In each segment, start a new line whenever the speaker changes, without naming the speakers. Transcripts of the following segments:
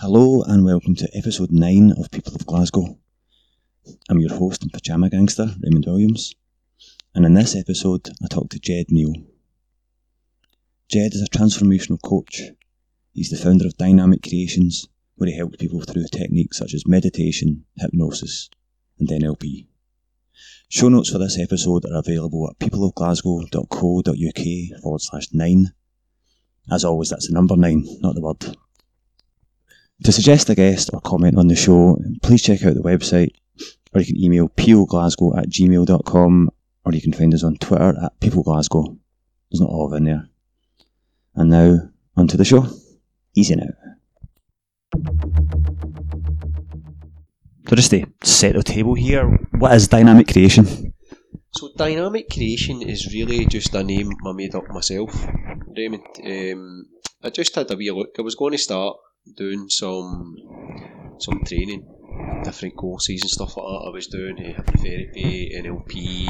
Hello and welcome to episode 9 of People of Glasgow. I'm your host and pajama gangster, Raymond Williams, and in this episode I talk to Ged Neil. Ged is a transformational coach. He's the founder of Dynamic Creations, where he helps people through techniques such as meditation, hypnosis, and NLP. Show notes for this episode are available at peopleofglasgow.co.uk forward slash 9. As always, that's the number 9, not the word. To suggest a guest or comment on the show, please check out the website, or you can email poglasgow at gmail.com, or you can find us on Twitter at peopleglasgow. There's not all of in there. And now, onto the show. Easy now. So just to set the table here, what is dynamic creation?
So dynamic creation is really just a name I made up myself, Raymond. Um, I just had a wee look. I was going to start doing some some training, different courses and stuff like that. I was doing uh, hypnotherapy, NLP.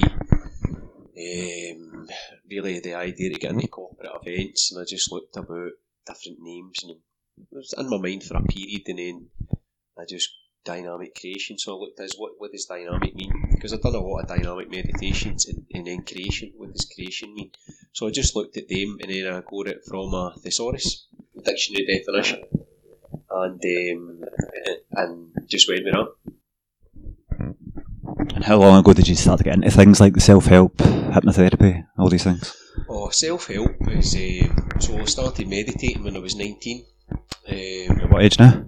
Um, really, the idea to get into corporate events, and I just looked about different names, and it was in my mind for a period, and then I just dynamic creation. So I looked as what what does dynamic mean? Because I've done a lot of dynamic meditations and, and then creation. What does creation mean? So I just looked at them and then I got it from a thesaurus dictionary definition, and um, and just went with that.
And how long ago did you start to get into things like the self help, hypnotherapy, all these things?
Oh, self help is um, so I started meditating when I was nineteen. Um,
At what age now?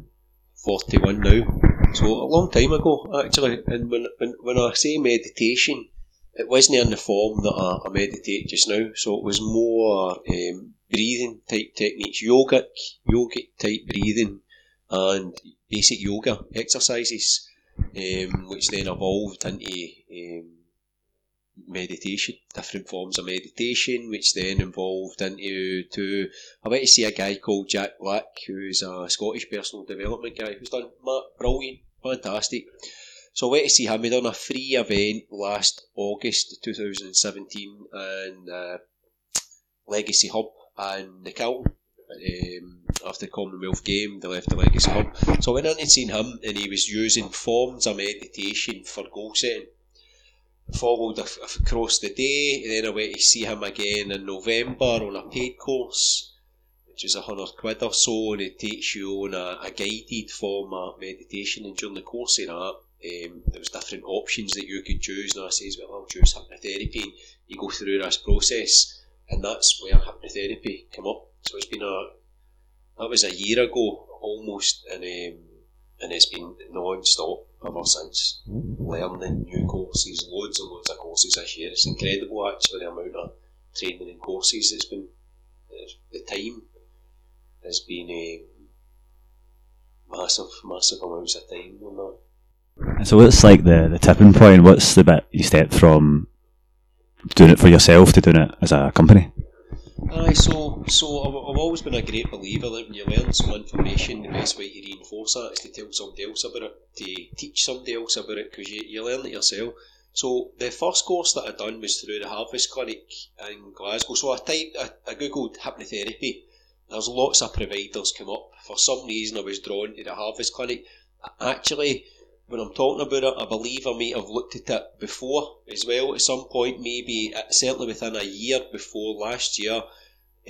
41 now. So a long time ago, actually. And when, when, when I say meditation, it wasn't in the form that I, I meditate just now. So it was more um, breathing type techniques, yogic, yogic type breathing, and basic yoga exercises, um, which then evolved into um, meditation, different forms of meditation, which then evolved into to I went to see a guy called Jack Black, who's a Scottish personal development guy, who's done brilliant, fantastic. So I went to see him. He done a free event last August 2017 and uh, Legacy Hub and the Calton. Um, after the Commonwealth game, they left the Legacy Hub. So I went and seen him, and he was using forms of meditation for goal setting followed across the day, and then I went to see him again in November on a paid course, which is a hundred quid or so, and it takes you on a, a guided form of meditation. And during the course of that, um, there was different options that you could choose. And I says, well, I'll choose hypnotherapy. You go through this process, and that's where hypnotherapy came up. So it's been a that was a year ago almost, and um, and it's been non-stop ever since. Learning new courses, loads and loads of courses this year. It's incredible actually the amount of training and courses it's been. The time has been um, massive, massive amounts of time on that.
So what's like the, the tipping point? What's the bit you step from doing it for yourself to doing it as a company?
Aye, so so I've, I've always been a great believer that when you learn some information, the best way to reinforce that is to tell somebody else about it, to teach somebody else about it, because you, you learn it yourself. So the first course that I done was through the Harvest Clinic in Glasgow. So I typed, I, I googled hypnotherapy. There's lots of providers come up. For some reason, I was drawn to the Harvest Clinic. Actually, when I'm talking about it, I believe I may have looked at it before as well at some point, maybe uh, certainly within a year before last year.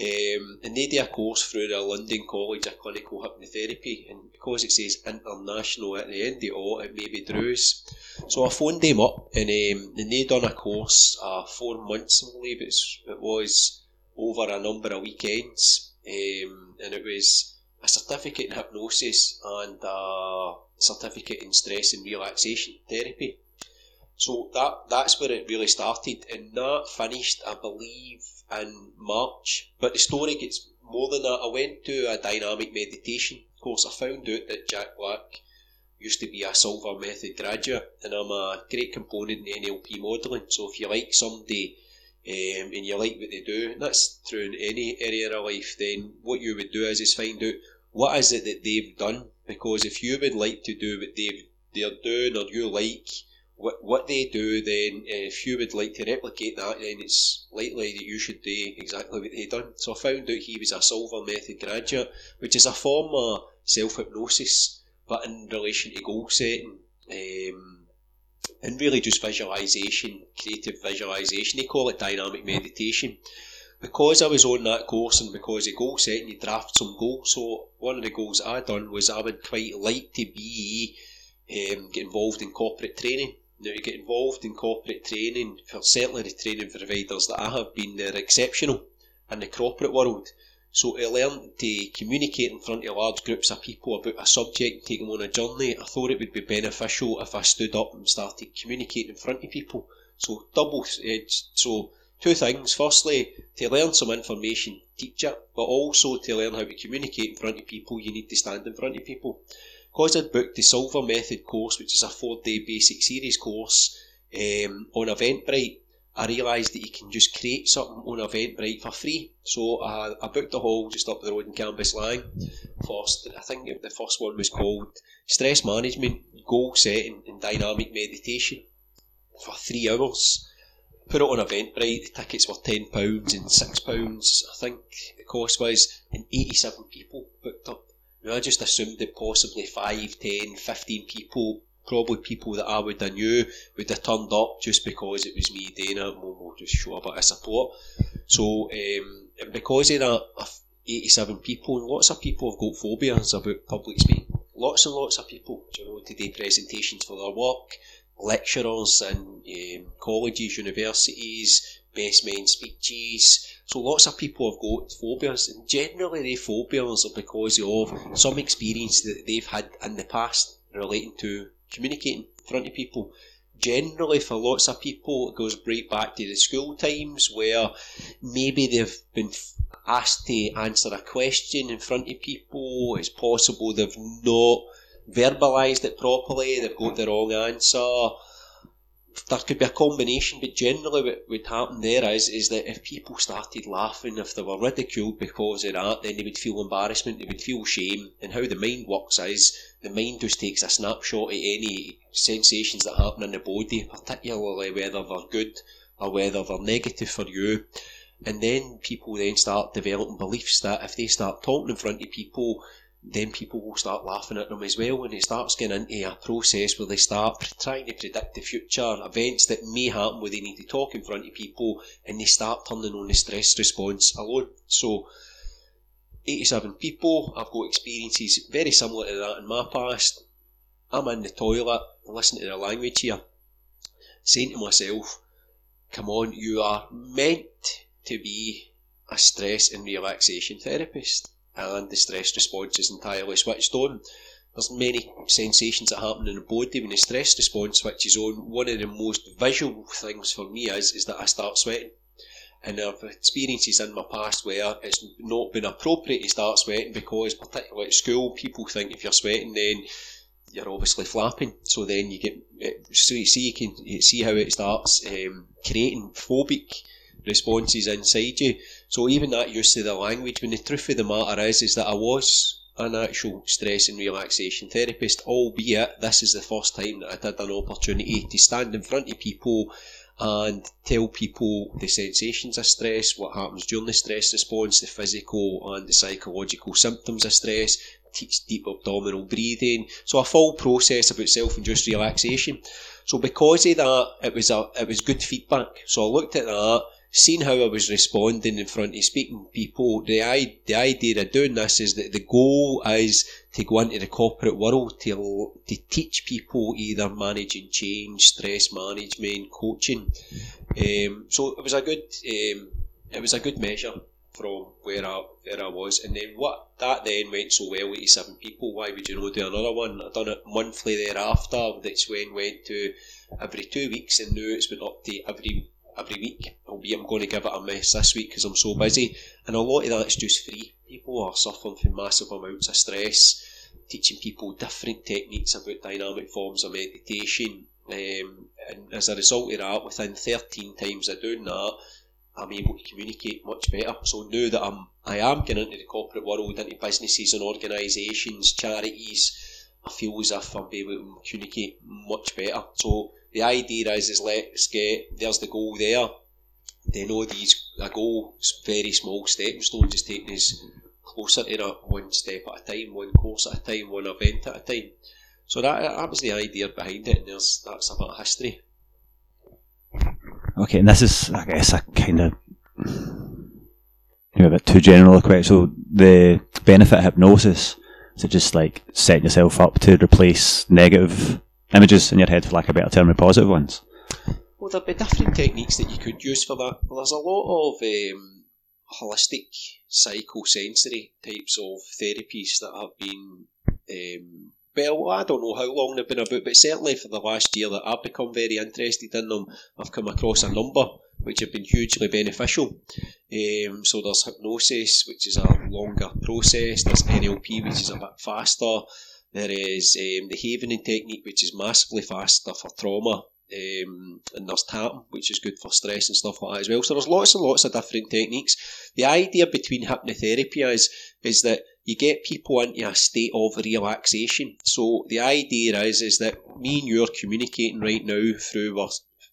Um, and they did a course through the London College of Clinical Hypnotherapy, and because it says international at the end of it all, it maybe Drews. So I phoned them up, and um, and they done a course, uh, four months, I believe it was, over a number of weekends, um, and it was a certificate in hypnosis and a certificate in stress and relaxation therapy. So that that's where it really started, and that finished, I believe, in March. But the story gets more than that. I went to a dynamic meditation course. I found out that Jack Black used to be a Silva Method graduate, and I'm a great component in NLP modelling. So if you like somebody um, and you like what they do, and that's true in any area of life, then what you would do is, is find out what is it that they've done. Because if you would like to do what they've, they're doing or you like what, what they do, then uh, if you would like to replicate that, then it's likely that you should do exactly what they done. So I found out he was a Silva Method graduate, which is a form of self hypnosis, but in relation to goal setting. Um, and really just visualization, creative visualization. They call it dynamic meditation. Because I was on that course and because of goal setting, you draft some goals. So one of the goals I done was I would quite like to be um, get involved in corporate training. Now to get involved in corporate training, for certainly the training providers that I have been, they're exceptional in the corporate world. So to learn to communicate in front of large groups of people about a subject take them on a journey, I thought it would be beneficial if I stood up and started communicating in front of people. So double edged. So two things. Firstly, to learn some information, teach it, but also to learn how to communicate in front of people, you need to stand in front of people. Because I'd booked the Silva Method course, which is a four day basic series course um, on Eventbrite, I realised that you can just create something on Eventbrite for free. So I, I booked a hall just up the road in Cambuslang. First, I think the first one was called Stress Management, Goal Setting and Dynamic Meditation for three hours. Put it on Eventbrite, the tickets were £10 and £6, I think the cost was, and 87 people booked up. Now I just assumed that possibly 5, 10, 15 people probably people that I would have knew would have turned up just because it was me it and we'll just show a bit of support. So, um, and because of that, 87 people, and lots of people have got phobias about public speaking. Lots and lots of people, you know, to do presentations for their work, lecturers in um, colleges, universities, best men speeches. So lots of people have got phobias, and generally the phobias are because of some experience that they've had in the past relating to communicating in front of people. Generally, for lots of people, it goes right back to the school times where maybe they've been asked to answer a question in front of people. It's possible they've not verbalised it properly, they've got the wrong answer there could be a combination, but generally what would happen there is is that if people started laughing, if they were ridiculed because of that, then they would feel embarrassment, they would feel shame. And how the mind works is the mind just takes a snapshot of any sensations that happen in the body, particularly whether they're good or whether they're negative for you. And then people then start developing beliefs that if they start talking in front of people, then people will start laughing at them as well and it starts getting into a process where they start trying to predict the future events that may happen where they need to talk in front of people and they start turning on the stress response alone so 87 people I've got experiences very similar to that in my past. I'm in the toilet listening to the language here saying to myself come on you are meant to be a stress and relaxation therapist and the stress response is entirely switched on. There's many sensations that happen in the body when the stress response switches on. One of the most visual things for me is is that I start sweating. And I've experiences in my past where it's not been appropriate to start sweating because, particularly at school, people think if you're sweating, then you're obviously flapping. So then you get so you see you can see how it starts um, creating phobic responses inside you. So even that use of the language, when the truth of the matter is, is that I was an actual stress and relaxation therapist, albeit this is the first time that I had an opportunity to stand in front of people and tell people the sensations of stress, what happens during the stress response, the physical and the psychological symptoms of stress, teach deep abdominal breathing. So a full process about self-induced relaxation. So because of that, it was a it was good feedback. So I looked at that seeing how I was responding in front of speaking people, the, the idea of doing this is that the goal is to go into the corporate world to, to teach people either managing change, stress management, coaching. Um, so it was a good um, it was a good measure from where I where I was, and then what that then went so well. with seven people. Why would you not do another one? I done it monthly thereafter. That's when went to every two weeks, and now it's been up to every every week, albeit I'm going to give it a miss this week because I'm so busy. And a lot of that's just free. People are suffering from massive amounts of stress, teaching people different techniques about dynamic forms of meditation. Um, and as a result of that, within 13 times of doing that, I'm able to communicate much better. So now that I'm, I am getting into the corporate world, into businesses and organisations, charities, I feel as if I'm able to communicate much better. So the idea is is let's get there's the goal there. Then all these a goal very small stepping stones just taking us closer to that one step at a time, one course at a time, one event at a time. So that, that was the idea behind it, and there's that's a bit of history.
Okay, and this is, I guess, a kind of you know, a bit too general a question. So the benefit hypnosis is it just like setting yourself up to replace negative images in your head, for lack of a better term, positive ones?
Well, there'll be different techniques that you could use for that. There's a lot of um, holistic psychosensory types of therapies that have been um, well, I don't know how long they've been about, but certainly for the last year that I've become very interested in them, I've come across a number which have been hugely beneficial. Um, so there's hypnosis, which is a longer process. There's NLP, which is a bit faster. There is um, the Havening technique, which is massively faster for trauma. Um, and there's tapping, which is good for stress and stuff like that as well. So there's lots and lots of different techniques. The idea between hypnotherapy is is that you get people into a state of relaxation. So the idea is is that me and you are communicating right now through our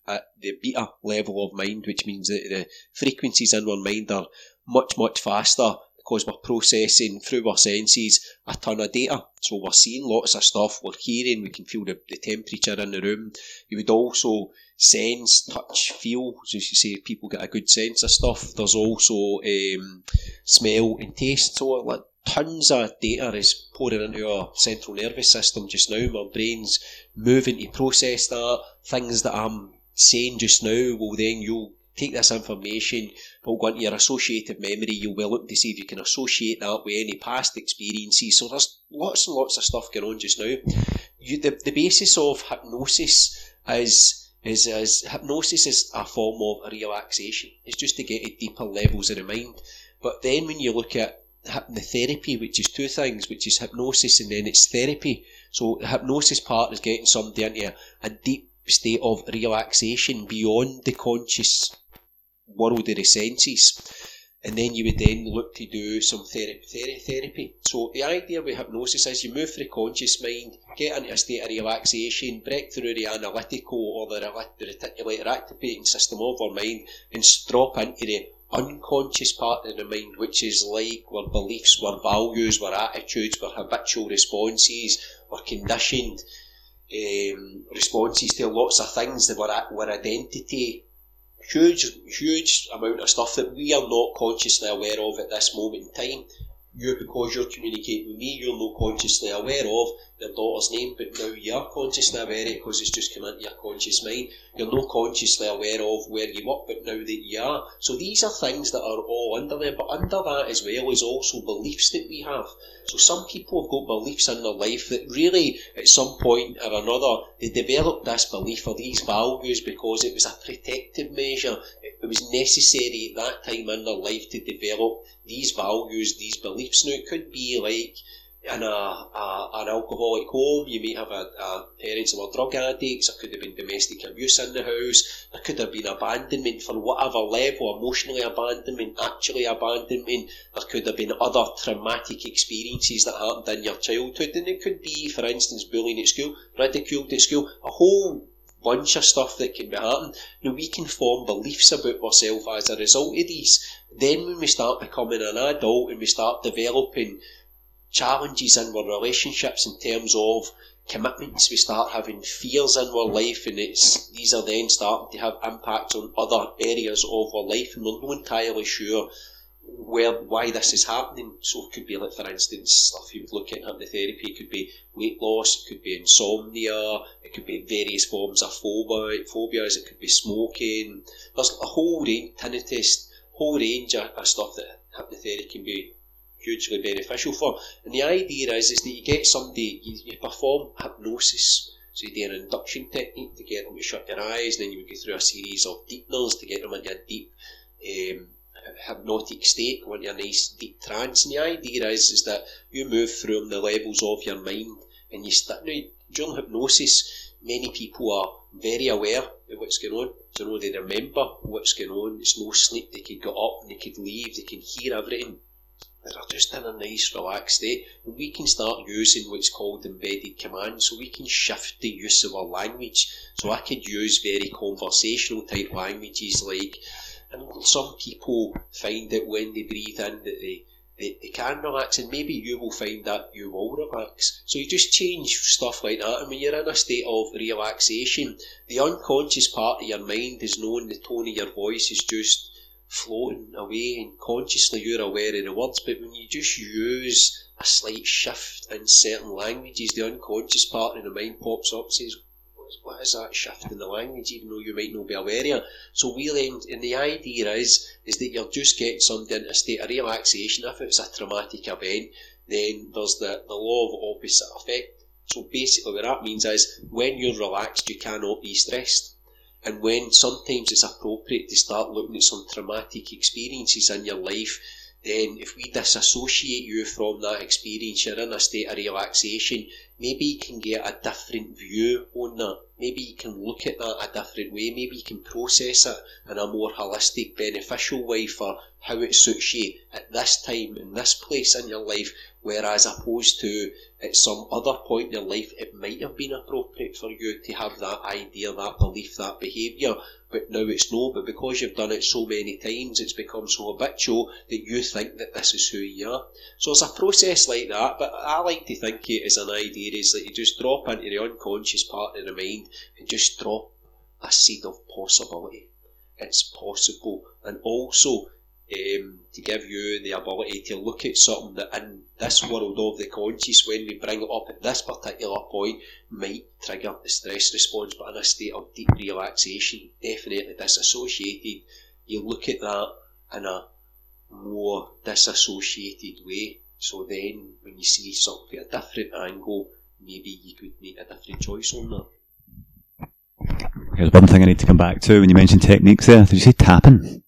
at the beta level of mind, which means that the frequencies in our mind are much much faster because we're processing through our senses a ton of data. So we're seeing lots of stuff, we're hearing, we can feel the, the temperature in the room. You would also sense, touch, feel. So as you say, people get a good sense of stuff. There's also um, smell and taste. So like tons of data is pouring into our central nervous system just now. My brain's moving to process that. Things that I'm saying just now will then you'll take this information, it'll go into your associative memory, you'll be looking to see if you can associate that with any past experiences. So there's lots and lots of stuff going on just now. You, the, the basis of hypnosis is, is, is hypnosis is a form of relaxation. It's just to get at deeper levels of the mind. But then when you look at hypnotherapy, which is two things, which is hypnosis and then it's therapy. So the hypnosis part is getting somebody into a, a deep state of relaxation beyond the conscious world of the senses. And then you would then look to do some therapy, therapy. So the idea with hypnosis is you move through the conscious mind, get into a state of relaxation, break through the analytical or the, reticular activating system of our mind, and drop into the unconscious part of the mind, which is like our beliefs, our values, our attitudes, our habitual responses, our conditioned um, responses to lots of things that were, were identity huge, huge amount of stuff that we are not consciously aware of at this moment in time. You, because you're communicating with me, you're not consciously aware of your daughter's name, but now you're consciously aware of it because it's just come into your conscious mind. You're not consciously aware of where you work, but now that you are. So these are things that are all under there, but under that as well is also beliefs that we have. So some people have got beliefs in their life that really, at some point or another, they developed this belief or these values because it was a protective measure. It was necessary at that time in their life to develop these values, these beliefs. Now it could be like in a, a, an alcoholic home, you may have a, a parents who were drug addicts, there could have been domestic abuse in the house, there could have been abandonment for whatever level, emotionally abandonment, actually abandonment, there could have been other traumatic experiences that happened in your childhood, and it could be, for instance, bullying at school, ridiculed at school, a whole bunch of stuff that can be happening. Now we can form beliefs about ourselves as a result of these. Then when we start becoming an adult and we start developing challenges in our relationships in terms of commitments. We start having fears in our life, and it's these are then starting to have impacts on other areas of our life, and we're not entirely sure where why this is happening. So it could be like, for instance, stuff you would look at hypnotherapy. It could be weight loss. It could be insomnia. It could be various forms of phobia, phobias. It could be smoking. There's a whole range, tinnitus, whole range of, of stuff that hypnotherapy can be hugely beneficial for. And the idea is, is that you get somebody, you, you perform hypnosis. So you do an induction technique to get them to shut their eyes, and then you would go through a series of deepeners to get them into a deep um, hypnotic state, go into a nice deep trance. And the idea is, is that you move through the levels of your mind, and you start. Now, during hypnosis, many people are very aware of what's going on. So you know, they remember what's going on. It's no sleep. They could get up and they could leave. They can hear everything They're just in a nice relaxed state, and we can start using what's called embedded commands. So we can shift the use of our language. So I could use very conversational type languages like, and some people find that when they breathe in that they they, they can relax, and maybe you will find that you will relax. So you just change stuff like that, and when you're in a state of relaxation, the unconscious part of your mind is knowing the tone of your voice is just floating away, and consciously you're aware of the words, but when you just use a slight shift in certain languages, the unconscious part of the mind pops up and says, what is that shift in the language, even though you might not be aware of it. So we then, and the idea is, is that you're just getting somebody into a state of relaxation. If it's a traumatic event, then there's the, the law of opposite effect. So basically what that means is, when you're relaxed, you cannot be stressed. And when sometimes it's appropriate to start looking at some traumatic experiences in your life then if we disassociate you from that experience, you're in a state of relaxation, maybe you can get a different view on that. Maybe you can look at that a different way. Maybe you can process it in a more holistic, beneficial way for how it suits you at this time, in this place in your life, whereas opposed to at some other point in your life, it might have been appropriate for you to have that idea, that belief, that behaviour, but now it's no, but because you've done it so many times, it's become so habitual that you think that this is who you are. So it's a process like that, but I like to think it as an idea is that you just drop into the unconscious part of the mind and just drop a seed of possibility. It's possible. And also, um, to give you the ability to look at something that in this world of the conscious, when we bring it up at this particular point, might trigger the stress response, but in a state of deep relaxation, definitely disassociated, you look at that in a more disassociated way. So then, when you see something at a different angle, maybe you could make a different choice on that.
Here's one thing I need to come back to when you mentioned techniques there. Did you say tapping?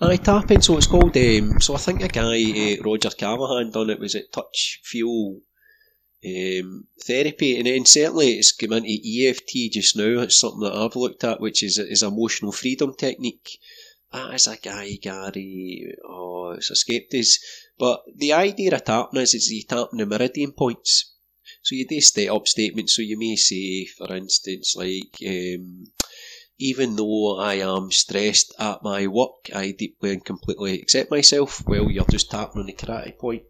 Aye, tapping. So it's called. Um, so I think a guy, uh, Roger Callahan, done it. Was it touch feel um, therapy? And then certainly it's come into EFT just now. It's something that I've looked at, which is is emotional freedom technique. That is a guy, Gary. Oh, it's escaped us. But the idea of tapping is, is you tapping the meridian points. So you do state up statements. So you may say, for instance, like. Um, even though I am stressed at my work, I deeply and completely accept myself. Well, you're just tapping on the karate point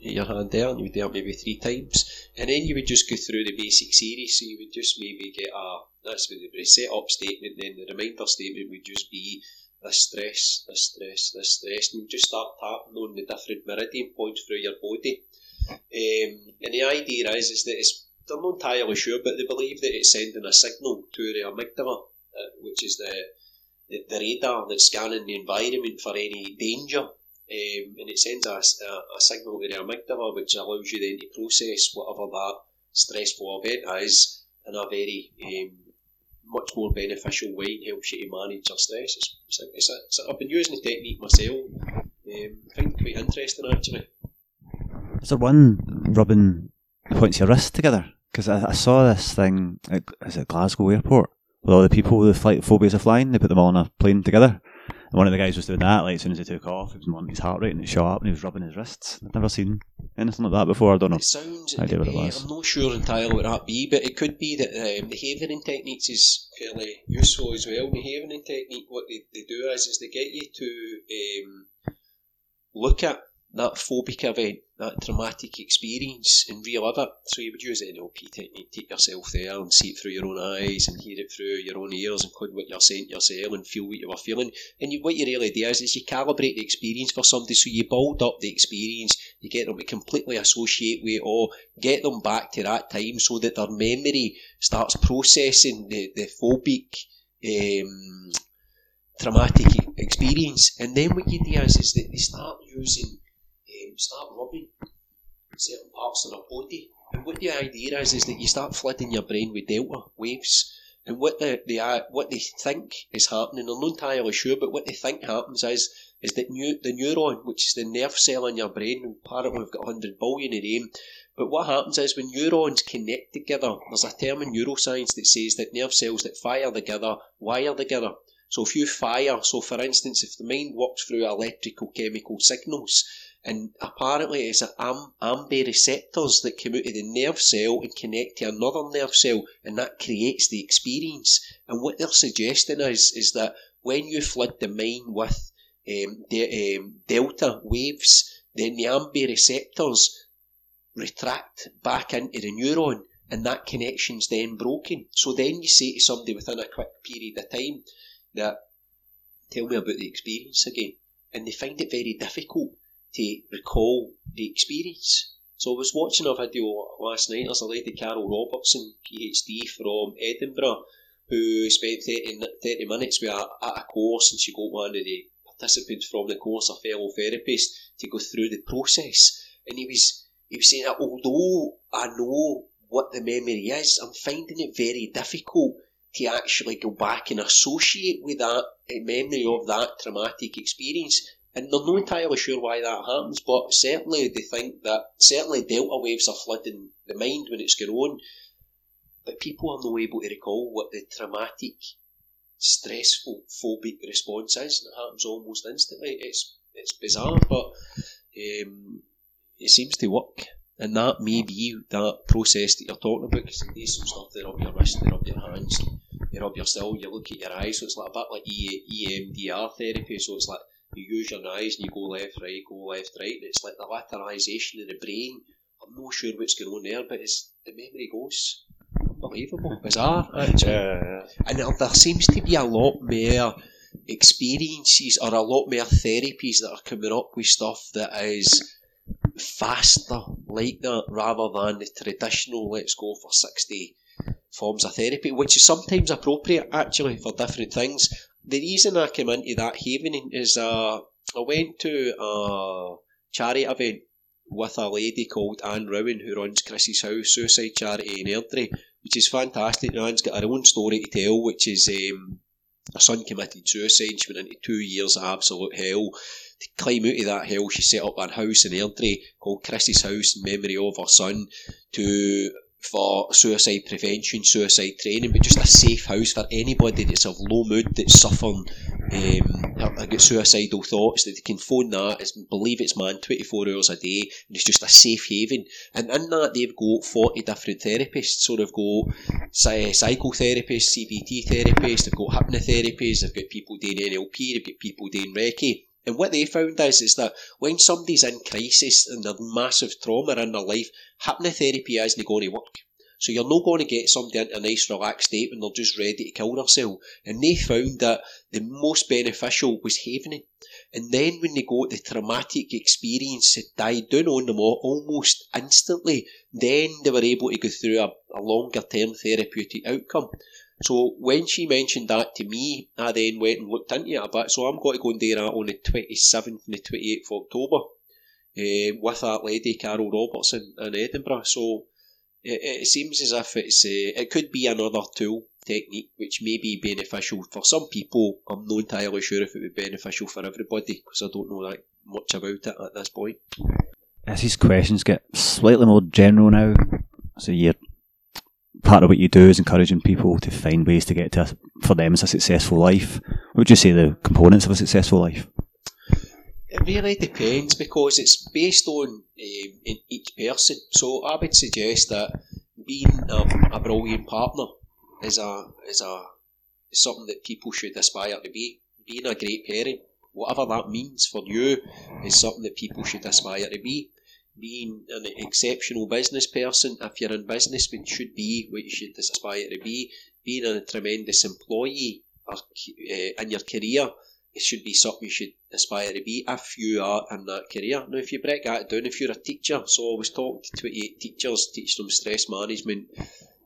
in your hand there, and you would do it maybe three times, and then you would just go through the basic series. So you would just maybe get a that's the set up statement, then the reminder statement would just be this stress, this stress, this stress, and you just start tapping on the different meridian points through your body. Um, and the idea is, is that it's they're not entirely sure, but they believe that it's sending a signal to the amygdala uh, which is the, the, the radar that's scanning the environment for any danger. Um, and it sends a, a, a, signal to the amygdala, which allows you then to process whatever that stressful event is in a very um, much more beneficial way and helps you to manage your stress. It's, it's a, it's a, it's I've been using the technique myself. Um, I find it quite interesting actually.
Is there one rubbing points your wrist together? Because I, I, saw this thing at, is it Glasgow Airport with all the people with flight phobias of flying. They put them all on a plane together. And one of the guys was doing that, like as soon as he took off, he was wanting his heart rate and it shot up and he was rubbing his wrists. I've never seen anything like that before, I don't know.
It sounds, idea what it was. I'm not sure entirely what that be, but it could be that um, the Havening techniques is fairly useful as well. The Havening technique, what they, they do is, is they get you to um, look at that phobic event, that traumatic experience, and relive it. So you would use NLP technique, take yourself there and see it through your own eyes and hear it through your own ears, and include what you're saying to yourself and feel what you were feeling. And you, what you really do is, is you calibrate the experience for somebody, so you build up the experience, you get them to completely associate with it or get them back to that time so that their memory starts processing the, the phobic um, traumatic experience. And then what you do is, is that they start using start rubbing certain parts of their body. And what the idea is, is that you start flooding your brain with delta waves. And what the, they are, what they think is happening, I'm not entirely sure, but what they think happens is, is that new, the neuron, which is the nerve cell in your brain, apparently we've got 100 billion of them, but what happens is when neurons connect together, there's a term in neuroscience that says that nerve cells that fire together wire together. So if you fire, so for instance, if the mind works through electrical chemical signals, and apparently it's am- receptors that come out of the nerve cell and connect to another nerve cell, and that creates the experience. And what they're suggesting is is that when you flood the mind with um, de- um, delta waves, then the AMPA receptors retract back into the neuron and that connection's then broken. So then you say to somebody within a quick period of time that tell me about the experience again. And they find it very difficult to recall the experience. So I was watching a video last night, there's a lady, Carol Robertson, PhD from Edinburgh, who spent 30, 30 minutes with a, at a course and she got one of the participants from the course, a fellow therapist, to go through the process. And he was he was saying that although I know what the memory is, I'm finding it very difficult to actually go back and associate with that eh, memory of that traumatic experience. And they're not entirely sure why that happens, but certainly they think that certainly delta waves are flooding the mind when it's going on, but people are not able to recall what the traumatic, stressful, phobic response is, and it happens almost instantly. It's it's bizarre, but um, it seems to work. And that may be that process that you're talking about, because they some stuff, they rub your wrist, they rub your hands, they rub your still, you look at your eyes, so it's like a bit like EMDR therapy, so it's like you use your eyes and you go left, right, go left, right, and it's like the lateralisation of the brain. I'm not sure what's going on there, but it's, the memory goes. Unbelievable, bizarre, actually.
Yeah,
And there, there seems to be a lot more experiences or a lot more therapies that are coming up with stuff that is faster like that rather than the traditional let's go for 60 forms of therapy, which is sometimes appropriate actually for different things. The reason I came into that havening is uh, I went to a charity event with a lady called Anne Rowan who runs Chris's House Suicide Charity in Airdrie, which is fantastic. Anne's got her own story to tell, which is um, her son committed suicide. She went into two years of absolute hell. To climb out of that hell, she set up a house in Airdrie called Chris's House in memory of her son to for suicide prevention, suicide training, but just a safe house for anybody that's of low mood, that's suffering, um, or got suicidal thoughts, that they can phone that, it's, believe it's man 24 hours a day, and it's just a safe haven. And in that, they've got 40 different therapists, so they've got psy- psychotherapists, CBT therapists, they've got hypnotherapists, they've got people doing NLP, they've got people doing Reiki. And what they found is, is that when somebody's in crisis and there's massive trauma in their life, hypnotherapy isn't going to work. So you're not going to get somebody into a nice relaxed state when they're just ready to kill themselves. And they found that the most beneficial was havening. And then when they got the traumatic experience it died down on them al- almost instantly, then they were able to go through a, a longer term therapeutic outcome. So when she mentioned that to me, I then went and looked into it a bit. So I'm going to go and do that on the 27th and the 28th of October uh, with that lady, Carol Robertson, in Edinburgh. So it, it seems as if it's uh, it could be another tool technique which may be beneficial for some people. I'm not entirely sure if it would be beneficial for everybody because I don't know that much about it at this point.
As these questions get slightly more general now, so you're part of what you do is encouraging people to find ways to get to a, for them as a successful life. What would you say the components of a successful life?
It really depends because it's based on um, in each person. So I would suggest that being um, a brilliant partner is a is a is something that people should aspire to be. Being a great parent, whatever that means for you, is something that people should aspire to be. Being an exceptional business person, if you're in business, it should be what you should aspire to be. Being a tremendous employee or, uh, in your career it should be something you should aspire to be if you are in that career. Now, if you break that down, if you're a teacher, so I was talking to 28 teachers, teach them stress management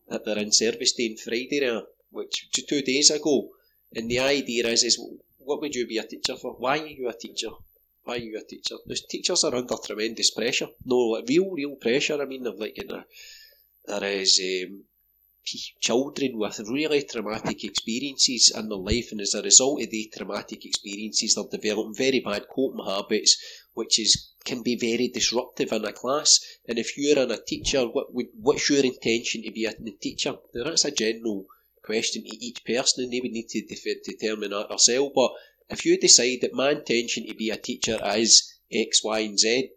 at their in service day on Friday there, which two days ago, and the idea is, is what would you be a teacher for? Why are you a teacher? Why are you a teacher? Those teachers are under tremendous pressure. No, like real, real pressure. I mean, they're like, you know, there is um, children with really traumatic experiences in their life, and as a result of the traumatic experiences, they're developing very bad coping habits, which is can be very disruptive in a class. And if you're in a teacher, what would what's your intention to be a teacher? Now that's a general question to each person, and they would need to de- determine that themselves. But if you decide that my intention to be a teacher is X, Y, and Z,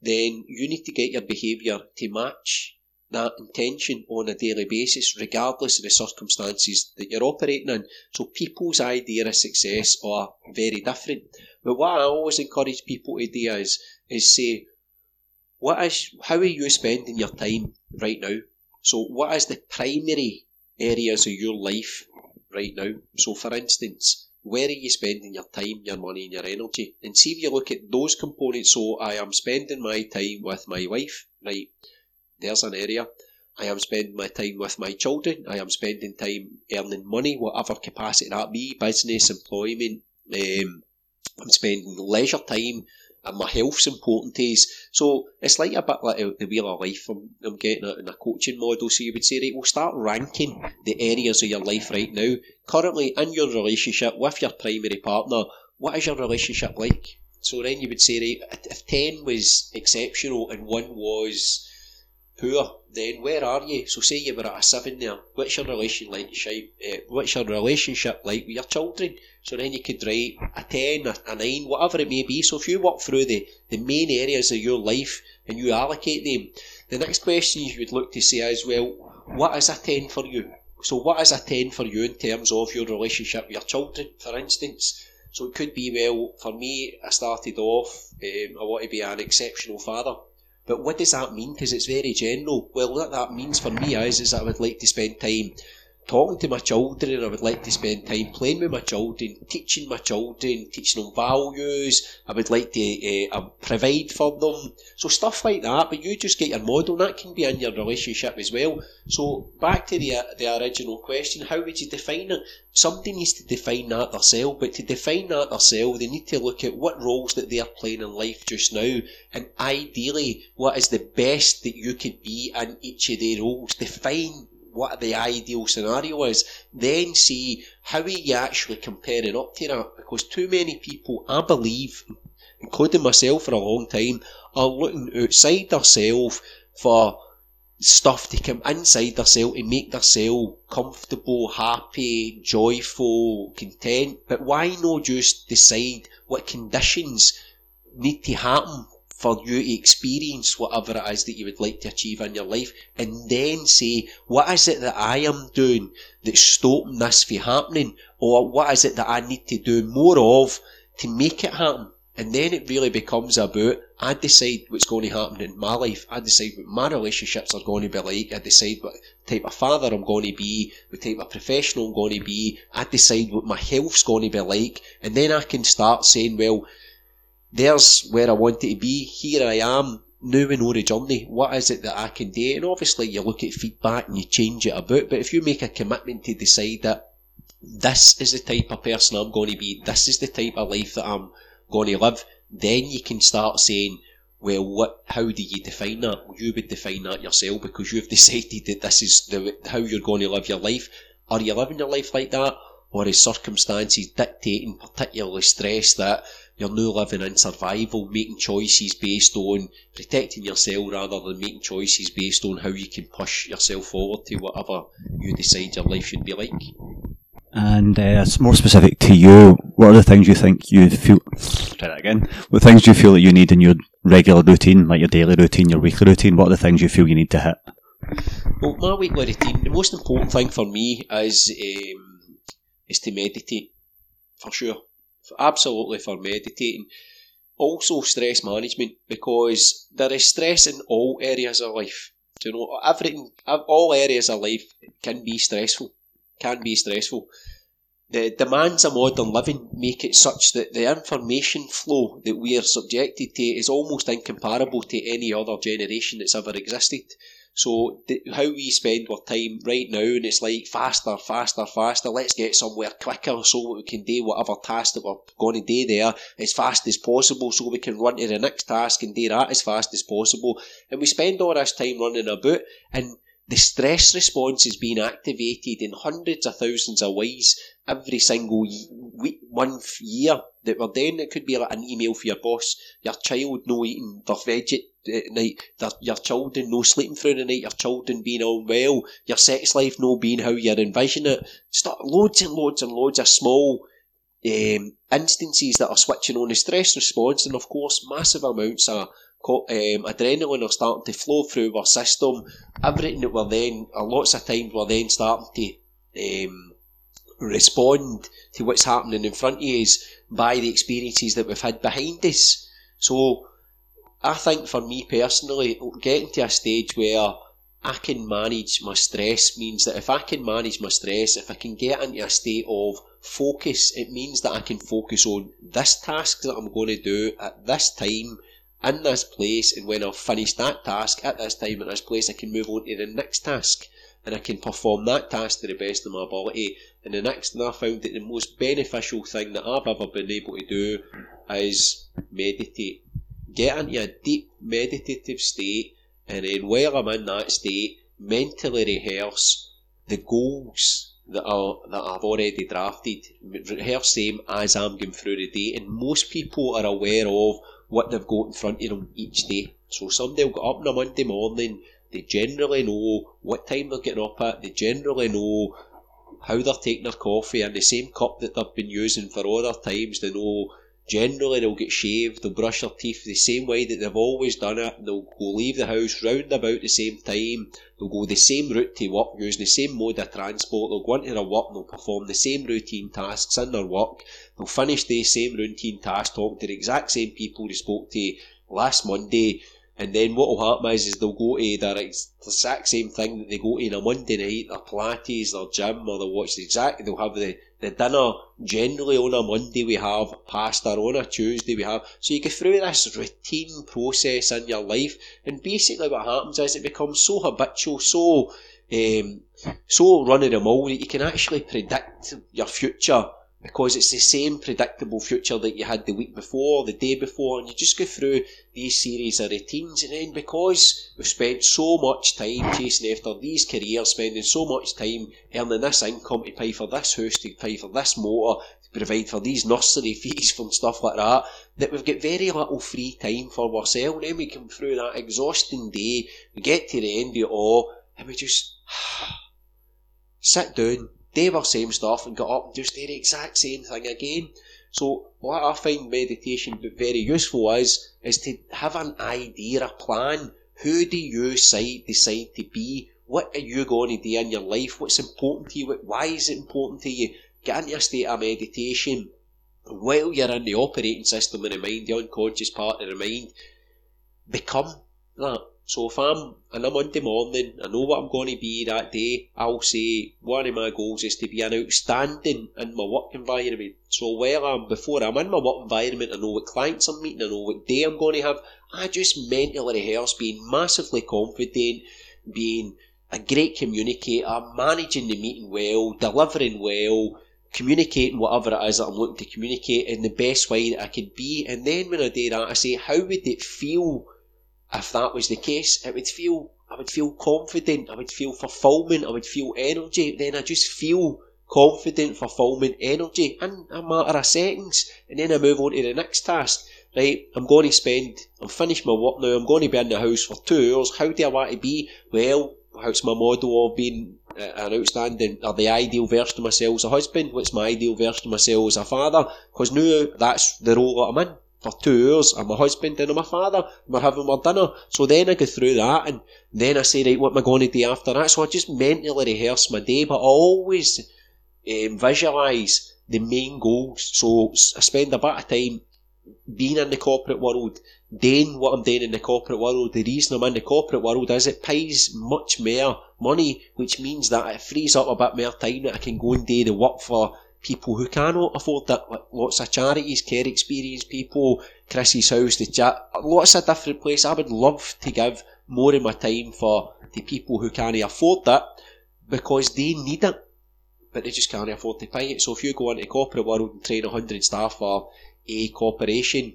then you need to get your behaviour to match that intention on a daily basis, regardless of the circumstances that you're operating in. So people's idea of success are very different. But what I always encourage people to do is, is say, what is, how are you spending your time right now? So what is the primary areas of your life right now? So for instance, where are you spending your time, your money and your energy? And see if you look at those components. So I am spending my time with my wife, right? There's an area. I am spending my time with my children. I am spending time earning money, whatever capacity that be, business, employment. Um, I'm spending leisure time and my health's important to us. So it's like a bit like the wheel of life I'm, I'm getting it in a coaching model. So you would say, right, we'll start ranking the areas of your life right now. Currently in your relationship with your primary partner, what is your relationship like? So then you would say, right, if 10 was exceptional and 1 was poor, then where are you? So say you were at a seven there. What's your relation like? Uh, what's your relationship like with your children? So then you could write a ten, a, a nine, whatever it may be. So if you walk through the, the main areas of your life and you allocate them, the next question you would look to say is, well, what is a ten for you? So what is a ten for you in terms of your relationship with your children, for instance? So it could be, well, for me, I started off, um, I want to be an exceptional father. But what does that mean? Because it's very general. Well, what that means for me is, is I would like to spend time talking to my children. I would like to spend time playing with my children, teaching my children, teaching them values. I would like to uh, provide for them. So stuff like that. But you just get your model. That can be in your relationship as well. So back to the the original question: How would you define it? Somebody needs to define that themselves. But to define that themselves, they need to look at what roles that they are playing in life just now, and ideally, what is the best that you could be in each of their roles. Define what the ideal scenario is, then see how are you actually comparing up to that. Because too many people, I believe, including myself for a long time, are looking outside themselves for stuff to come inside themselves and make themselves comfortable, happy, joyful, content. But why not just decide what conditions need to happen for you to experience whatever it is that you would like to achieve in your life and then say, what is it that I am doing that's stopping this from happening? Or what is it that I need to do more of to make it happen? And then it really becomes about, I decide what's going to happen in my life. I decide what my relationships are going to be like. I decide what type of father I'm going to be, what type of professional I'm going to be. I decide what my health's going to be like. And then I can start saying, well, there's where I wanted to be. Here I am. Now we know the journey. What is it that I can do? And obviously, you look at feedback and you change it about. But if you make a commitment to decide that this is the type of person I'm going to be, this is the type of life that I'm going to live, then you can start saying, well, what? How do you define that? You would define that yourself because you've decided that this is the how you're going to live your life. Are you living your life like that, or is circumstances dictating, particularly stress, that you're now living in survival, making choices based on protecting yourself rather than making choices based on how you can push yourself forward to whatever you decide your life should be like.
And uh, it's more specific to you. What are the things you think you feel? Try that again. What things do you feel that you need in your regular routine, like your daily routine, your weekly routine? What are the things you feel you need to hit?
Well, my weekly routine. The most important thing for me is um, is to meditate, for sure absolutely for meditating. Also, stress management because there is stress in all areas of life. Do You know, everything, all areas of life can be stressful. Can be stressful. The demands of modern living make it such that the information flow that we are subjected to is almost incomparable to any other generation that's ever existed. So how we spend our time right now, and it's like faster, faster, faster. Let's get somewhere quicker so we can do whatever task that we're going to do there as fast as possible, so we can run to the next task and do that as fast as possible. And we spend all this time running about, and the stress response is being activated in hundreds of thousands of ways every single week, month, year that we're doing. It could be like an email for your boss, your child no eating their veg at night, their, your children no sleeping through the night, your children being unwell, your sex life no being how you envision it. Start loads and loads and loads of small um, instances that are switching on the stress response, and of course, massive amounts of um, adrenaline are starting to flow through our system. Everything that we're then, uh, lots of times, we're then starting to um, respond to what's happening in front of us by the experiences that we've had behind us. So, I think for me personally, getting to a stage where I can manage my stress means that if I can manage my stress, if I can get into a state of focus, it means that I can focus on this task that I'm going to do at this time in this place, and when I've finished that task at this time at this place, I can move on to the next task and I can perform that task to the best of my ability. And the next thing I found that the most beneficial thing that I've ever been able to do is meditate. Get into a deep meditative state, and then while I'm in that state, mentally rehearse the goals that are that I've already drafted. Rehearse them as I'm going through the day, and most people are aware of what they've got in front of them each day. So somebody will get up on a Monday morning they generally know what time they're getting up at. They generally know how they're taking their coffee in the same cup that they've been using for other times. They know generally they'll get shaved, they'll brush their teeth the same way that they've always done it. They'll go leave the house round about the same time. They'll go the same route to work using the same mode of transport. They'll go into their work and they'll perform the same routine tasks in their work. They'll finish the same routine tasks talk to the exact same people they spoke to last Monday and then what will happen is, is they'll go to their the exact same thing that they go to on a Monday night, their Pilates, their gym, or they'll watch the exact, they'll have the, the dinner generally on a Monday we have, pasta on a Tuesday we have. So you go through this routine process in your life, and basically what happens is it becomes so habitual, so, um, so run of the that you can actually predict your future because it's the same predictable future that you had the week before, the day before, and you just go through these series of routines, and then because we've spent so much time chasing after these careers, spending so much time earning this income to pay for this house, to pay for this motor, to provide for these nursery fees and stuff like that, that we've got very little free time for ourselves, and then we come through that exhausting day, we get to the end of it all, and we just sit down they were same stuff and got up and just did the exact same thing again. So what I find meditation very useful is is to have an idea, a plan. Who do you decide to be? What are you going to do in your life? What's important to you? Why is it important to you? Get into a state of meditation. While you're in the operating system of the mind, the unconscious part of the mind, become that. So if I'm on a Monday morning, I know what I'm going to be that day, I'll say one of my goals is to be an outstanding in my work environment. So while I'm, before I'm in my work environment, I know what clients I'm meeting, I know what day I'm going to have, I just mentally rehearse being massively confident, being a great communicator, managing the meeting well, delivering well, communicating whatever it is that I'm looking to communicate in the best way that I could be. And then when I do that, I say, how would it feel if that was the case, it would feel I would feel confident, I would feel fulfillment, I would feel energy. Then I just feel confident, fulfillment, energy in a matter of seconds, and then I move on to the next task. Right, I'm going to spend, I'm finished my work now, I'm going to be in the house for two hours. How do I want to be? Well, how's my model of being uh, an outstanding or the ideal version of myself as a husband? What's my ideal version of myself as a father? Because now that's the role that I'm in two hours. I'm my husband and I'm my father. We're having our dinner. So then I go through that and then I say, right, what am I going to do after that? So I just mentally rehearse my day, but I always um, visualise the main goals. So I spend a bit of time being in the corporate world, doing what I'm doing in the corporate world. The reason I'm in the corporate world is it pays much more money, which means that it frees up a bit more time that I can go and do the work for people who cannot afford that. Lots of charities, care experience people, Chrissy's house, the chat, lots of different places. I would love to give more of my time for the people who can't afford that because they need it, but they just can't afford to pay it. So if you go into corporate world and train 100 staff for a corporation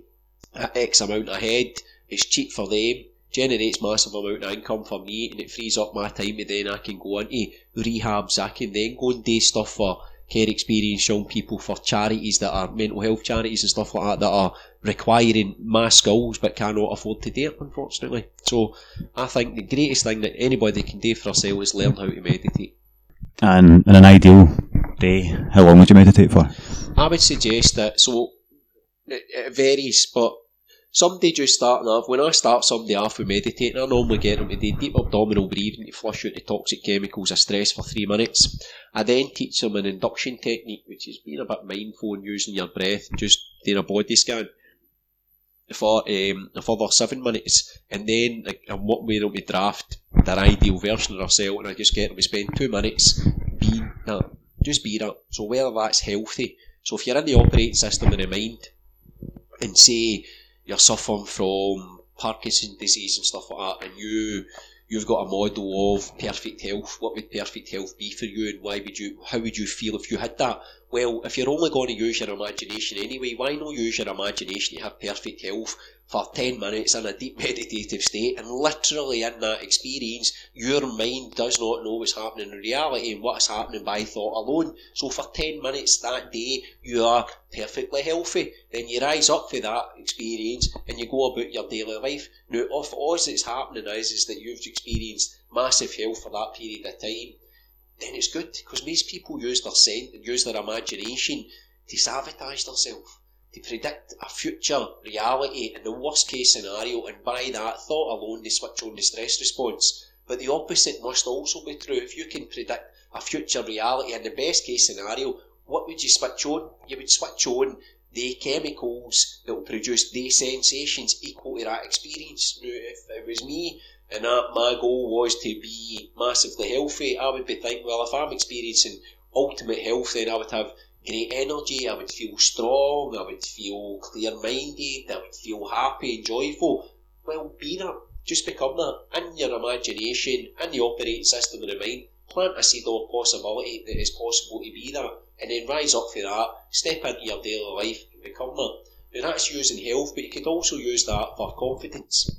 at X amount ahead, it's cheap for them, generates massive amount of income for me, and it frees up my time and then I can go into rehabs, I can then go and do stuff for care experience young people for charities that are mental health charities and stuff like that that are requiring mass skills but cannot afford to do it, unfortunately. So I think the greatest thing that anybody can do for themselves is learn how to meditate.
And in an ideal day, how long would you meditate for?
I would suggest that, so it varies, but Somebody just starting off, when I start somebody off with meditating, I normally get them to do deep abdominal breathing to flush out the toxic chemicals of stress for three minutes. I then teach them an induction technique, which is being a bit mindful and using your breath just doing a body scan. for um, a further seven minutes, and then like, I'm working with them to draft their ideal version of ourselves, and I just get them to spend two minutes being that, just being that. So whether that's healthy, so if you're in the operating system in the mind, and say you're suffering from Parkinson's disease and stuff like that, and you you've got a model of perfect health. What would perfect health be for you, and why would you? How would you feel if you had that? Well, if you're only going to use your imagination anyway, why not use your imagination to have perfect health for 10 minutes in a deep meditative state and literally in that experience your mind does not know what's happening in reality and what's happening by thought alone. So for 10 minutes that day you are perfectly healthy. Then you rise up for that experience and you go about your daily life. Now if all that's happening is, is that you've experienced massive health for that period of time then it's good because most people use their sen- use their imagination to sabotage themselves, to predict a future reality in the worst case scenario, and by that thought alone they switch on the stress response. But the opposite must also be true. If you can predict a future reality in the best case scenario, what would you switch on? You would switch on the chemicals that will produce the sensations equal to that experience. Now, if it was me and that my goal was to be massively healthy, I would be thinking, well, if I'm experiencing ultimate health, then I would have great energy, I would feel strong, I would feel clear minded, I would feel happy and joyful. Well, be that. Just become that in your imagination, in the operating system of the mind. Plant a seed of possibility that it's possible to be that, and then rise up for that, step into your daily life and become that. Now that's using health, but you could also use that for confidence.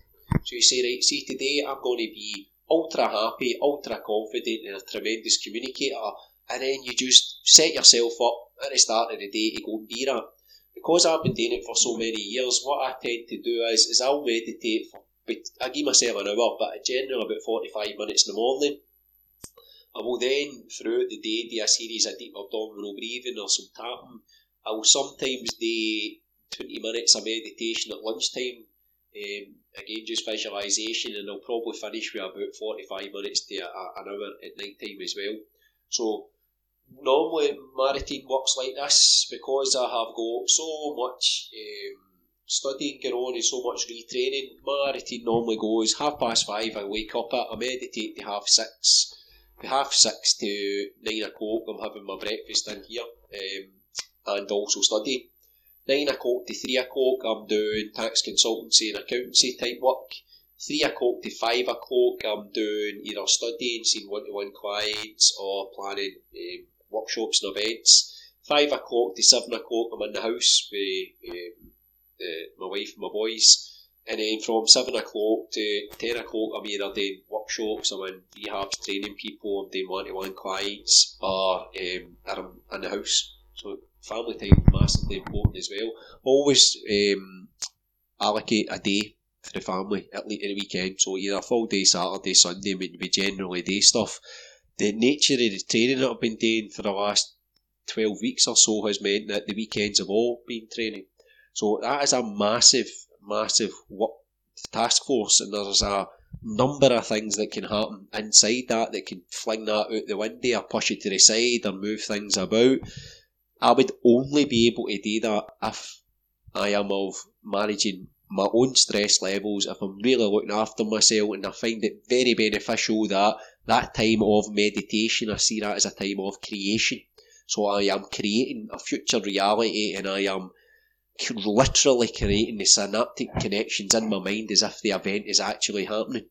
So you say, right, see, today I'm going to be ultra happy, ultra confident, and a tremendous communicator, and then you just set yourself up at the start of the day to go and that. Because I've been doing it for so many years, what I tend to do is, is I'll meditate for, I give myself an hour, but generally about 45 minutes in the morning. I will then, throughout the day, do a series of deep abdominal breathing or some tapping. I will sometimes do 20 minutes of meditation at lunchtime um, again, just visualisation, and I'll probably finish with about 45 minutes to a, an hour at night time as well. So, normally my routine works like this because I have got so much um, studying going on and so much retraining. My routine normally goes half past five, I wake up at, I meditate to half six. From half six to nine o'clock, I'm having my breakfast in here um, and also studying. 9 o'clock to 3 o'clock, I'm doing tax consultancy and accountancy type work. 3 o'clock to 5 o'clock, I'm doing either studying, seeing one to one clients, or planning um, workshops and events. 5 o'clock to 7 o'clock, I'm in the house with um, my wife and my boys. And then from 7 o'clock to 10 o'clock, I'm either doing workshops, I'm in rehabs, training people, I'm doing one to one clients, or um, I'm in the house. So family time massively important as well. Always um, allocate a day for the family at least in the weekend. So either full day Saturday, Sunday would be generally day stuff. The nature of the training that I've been doing for the last 12 weeks or so has meant that the weekends have all been training. So that is a massive, massive work task force, and there's a number of things that can happen inside that that can fling that out the window or push it to the side or move things about. I would only be able to do that if I am of managing my own stress levels, if I'm really looking after myself, and I find it very beneficial that that time of meditation, I see that as a time of creation. So I am creating a future reality and I am literally creating the synaptic connections in my mind as if the event is actually happening.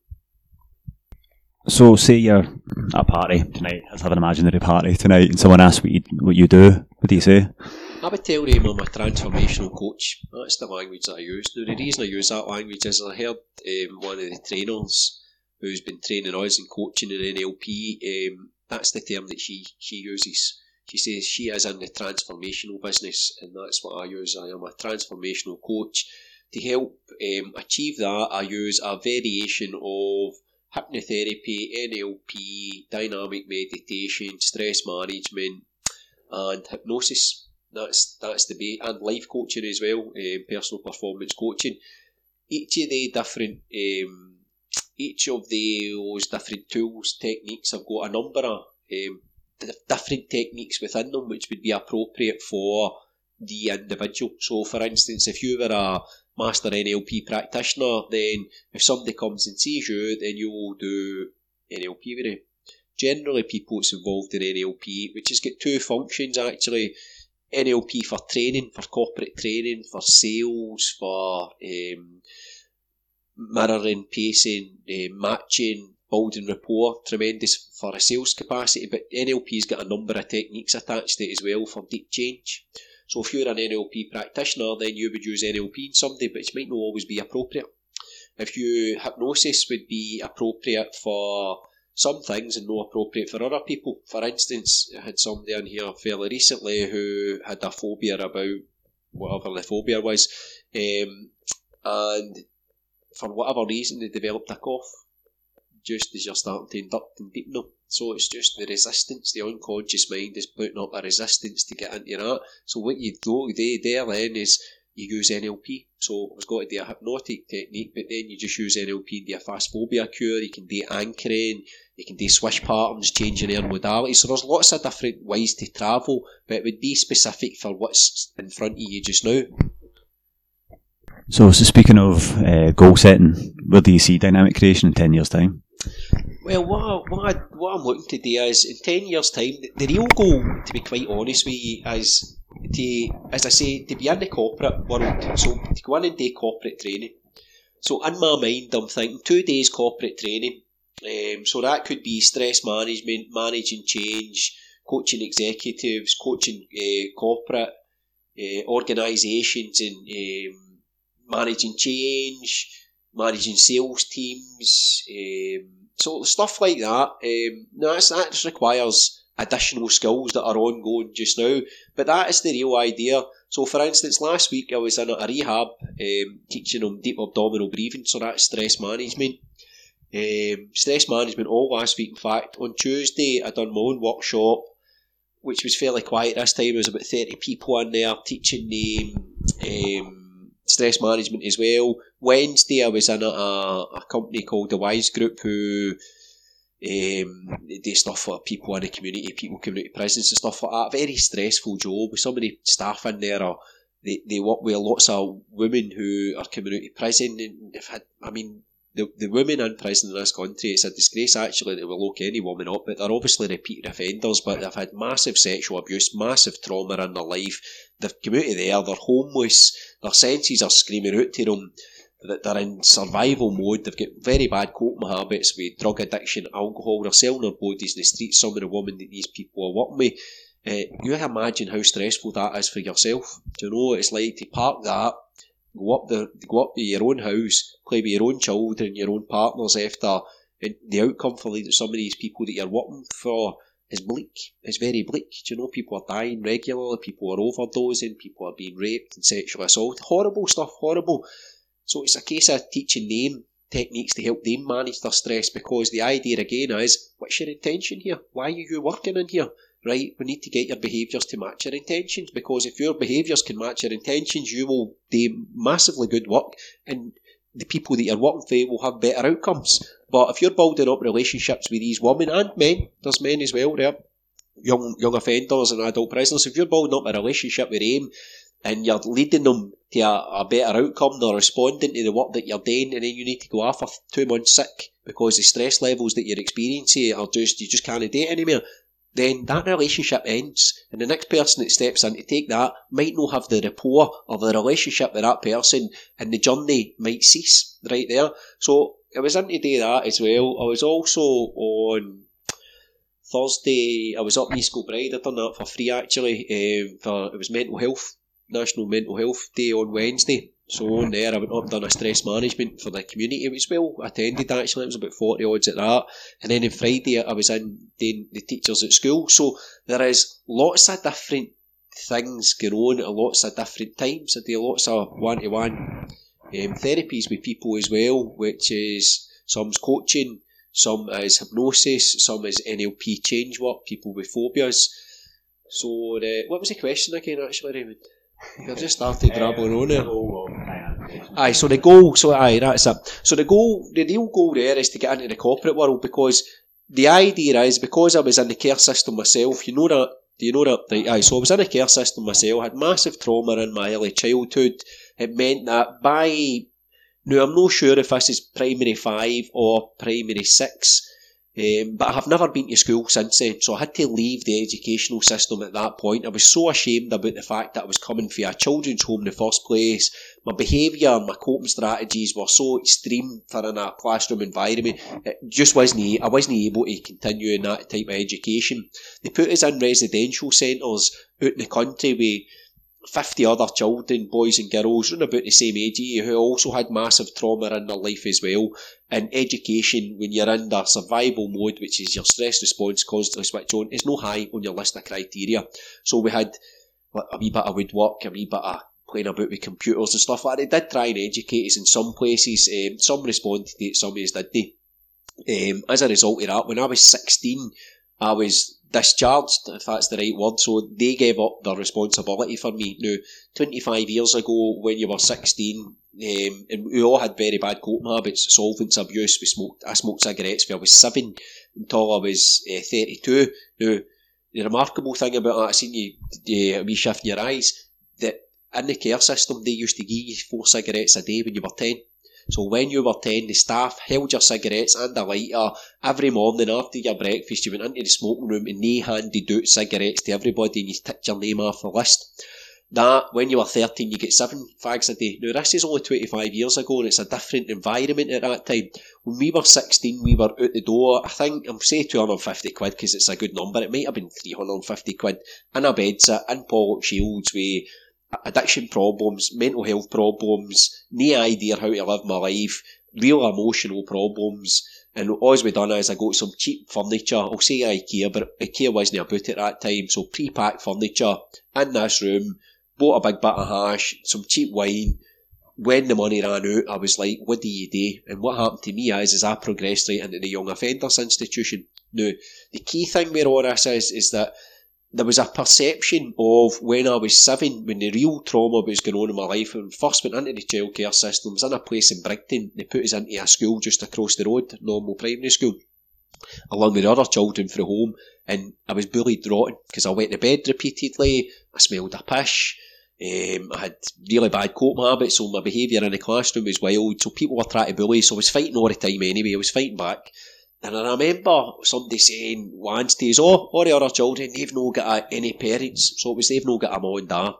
So, say you're at a party tonight, let's have an imaginary party tonight, and someone asks what you, what you do, what do you say?
I would tell them I'm a transformational coach. That's the language that I use. Now, the reason I use that language is I heard um, one of the trainers who's been training us in coaching in NLP, um, that's the term that she, she uses. She says she is in the transformational business, and that's what I use. I am a transformational coach. To help um, achieve that, I use a variation of hypnotherapy, NLP, dynamic meditation, stress management, and hypnosis. That's that's the base, and life coaching as well, um, personal performance coaching. Each of the different, um, each of those different tools, techniques, have got a number of um, different techniques within them, which would be appropriate for the individual. So, for instance, if you were a master NLP practitioner, then if somebody comes and sees you, then you will do NLP with them. Generally, people that's involved in NLP, which has got two functions actually. NLP for training, for corporate training, for sales, for um, mirroring, pacing, uh, matching, building rapport, tremendous for a sales capacity. But NLP's got a number of techniques attached to it as well for deep change. So if you're an NLP practitioner, then you would use NLP in somebody, but it might not always be appropriate. If you hypnosis would be appropriate for some things and not appropriate for other people. For instance, I had somebody in here fairly recently who had a phobia about whatever the phobia was, um, and for whatever reason they developed a cough just as you're starting to induct and deepen them. So it's just the resistance, the unconscious mind is putting up a resistance to get into that. So what you do there then is you use NLP. So it's got to do a hypnotic technique, but then you just use NLP and do a fast phobia cure. You can do anchoring, you can do swish patterns, changing air modality. So there's lots of different ways to travel, but it would be specific for what's in front of you just now.
So, so speaking of uh, goal setting, where do you see dynamic creation in 10 years' time?
Well, what, what, what I'm looking to do is, in 10 years' time, the, the real goal, to be quite honest with you, is to, as I say, to be in the corporate world. So, to go in and do corporate training. So, in my mind, I'm thinking two days corporate training. Um, so, that could be stress management, managing change, coaching executives, coaching uh, corporate uh, organisations, and um, managing change managing sales teams, um, so stuff like that. Um, that's, that just requires additional skills that are ongoing just now, but that is the real idea. So, for instance, last week I was in a rehab um, teaching them deep abdominal breathing, so that's stress management. Um, stress management all last week. In fact, on Tuesday I done my own workshop, which was fairly quiet this time. There was about thirty people in there teaching them um, stress management as well. Wednesday, I was in a, a company called the Wise Group who um, do stuff for people in the community, people community presence and stuff like that. Very stressful job. With so many staff in there, or they, they work with lots of women who are coming community present. And they've had, I mean, the, the women in prison in this country, it's a disgrace actually that will look any woman up, but they're obviously repeated offenders, but they've had massive sexual abuse, massive trauma in their life. They've come out of there, they're homeless, their senses are screaming out to them that they're in survival mode. They've got very bad coping habits with drug addiction, alcohol. They're selling their bodies in the streets. Some of the women that these people are working with. Uh, you imagine how stressful that is for yourself. Do you know it's like to park that, go up the, go up to your own house, play with your own children, your own partners after, and the outcome for some of these people that you're working for is bleak. It's very bleak. Do you know people are dying regularly, people are overdosing, people are being raped and sexually assaulted. Horrible stuff, horrible. So it's a case of teaching them techniques to help them manage their stress because the idea again is what's your intention here? Why are you working in here? Right, we need to get your behaviours to match your intentions because if your behaviours can match your intentions, you will do massively good work and the people that you're working for will have better outcomes. But if you're building up relationships with these women and men, there's men as well there, young young offenders and adult prisoners, if you're building up a relationship with them and you're leading them to a, a, better outcome, they're responding to the work that you're doing, and then you need to go off for two months sick because the stress levels that you're experiencing are just, you just can't do it anymore, then that relationship ends. And the next person that steps in to take that might not have the rapport or the relationship with that person, and the journey might cease right there. So I was in to do that as well. I was also on Thursday, I was up in East Kilbride, I done that for free actually, um, for, it was mental health National Mental Health Day on Wednesday. So on there, I went up and done a stress management for the community. It was well attended actually. It was about forty odds at that. And then on Friday, I was in doing the teachers at school. So there is lots of different things going on at lots of different times. I do lots of one-to-one um, therapies with people as well, which is some's coaching, some is hypnosis, some is NLP change work, people with phobias. So, uh, what was the question again, actually, Raymond? You're just started drabbling on it. Aye, so the goal, so aye, that's it. So the goal, the real goal there is to get into the corporate world because the idea is because I was in the care system myself, you know that, do you know that? Right, aye, so I was in the care system myself, had massive trauma in my early childhood, it meant that by now I'm not sure if this is primary five or primary six, um, but I have never been to school since then, so I had to leave the educational system at that point. I was so ashamed about the fact that I was coming from a children's home in the first place. My behaviour and my coping strategies were so extreme for in a classroom environment. It just wasn't, I wasn't able to continue in that type of education. They put us in residential centres out in the country with 50 other children, boys and girls, around about the same age who also had massive trauma in their life as well. And education, when you're in the survival mode, which is your stress response constantly switch on, is no high on your list of criteria. So we had a wee bit of woodwork, a wee bit of playing about with computers and stuff like. They did try and educate us in some places. Um, some responded to it, some did they. Um, as a result of that, when I was 16, I was discharged, if that's the right word. So they gave up their responsibility for me. Now, 25 years ago, when you were 16, um, and we all had very bad coping habits, solvents abuse. We smoked, I smoked cigarettes when I was seven until I was uh, 32. Now, the remarkable thing about that, I seen you, a wee shift in your eyes, that in the care system, they used to give you four cigarettes a day when you were 10. So when you were 10, the staff held your cigarettes and a lighter every morning after your breakfast. You went into the smoking room and they handed out cigarettes to everybody and you ticked your name off the list. That, when you were 13, you get seven fags a day. Now, this is only 25 years ago and it's a different environment at that time. When we were 16, we were out the door, I think, I'm say 250 quid because it's a good number. It might have been 350 quid in a bed set in Pollokshields with addiction problems, mental health problems, no idea how to live my life, real emotional problems. And all we done is I got some cheap furniture. I'll say IKEA, but IKEA wasn't about it at that time. So pre-packed furniture in this room, bought a big bit of hash, some cheap wine. When the money ran out, I was like, what do you do? And what happened to me is, is I progressed right into the Young Offenders Institution. Now, the key thing with all this is, is that there was a perception of when I was seven, when the real trauma was going on in my life, and first went into the childcare system, was in a place in Brigton, they put us into a school just across the road, normal primary school, along with other children from home, and I was bullied rotten, because I went to bed repeatedly, I smelled a pish, um, I had really bad coping habits, so my behaviour in the classroom was wild, so people were trying to bully, so I was fighting all the time anyway, I was fighting back. And I remember somebody saying us, oh, all the other children, they've no got any parents, so it was they've no got a mum and dad.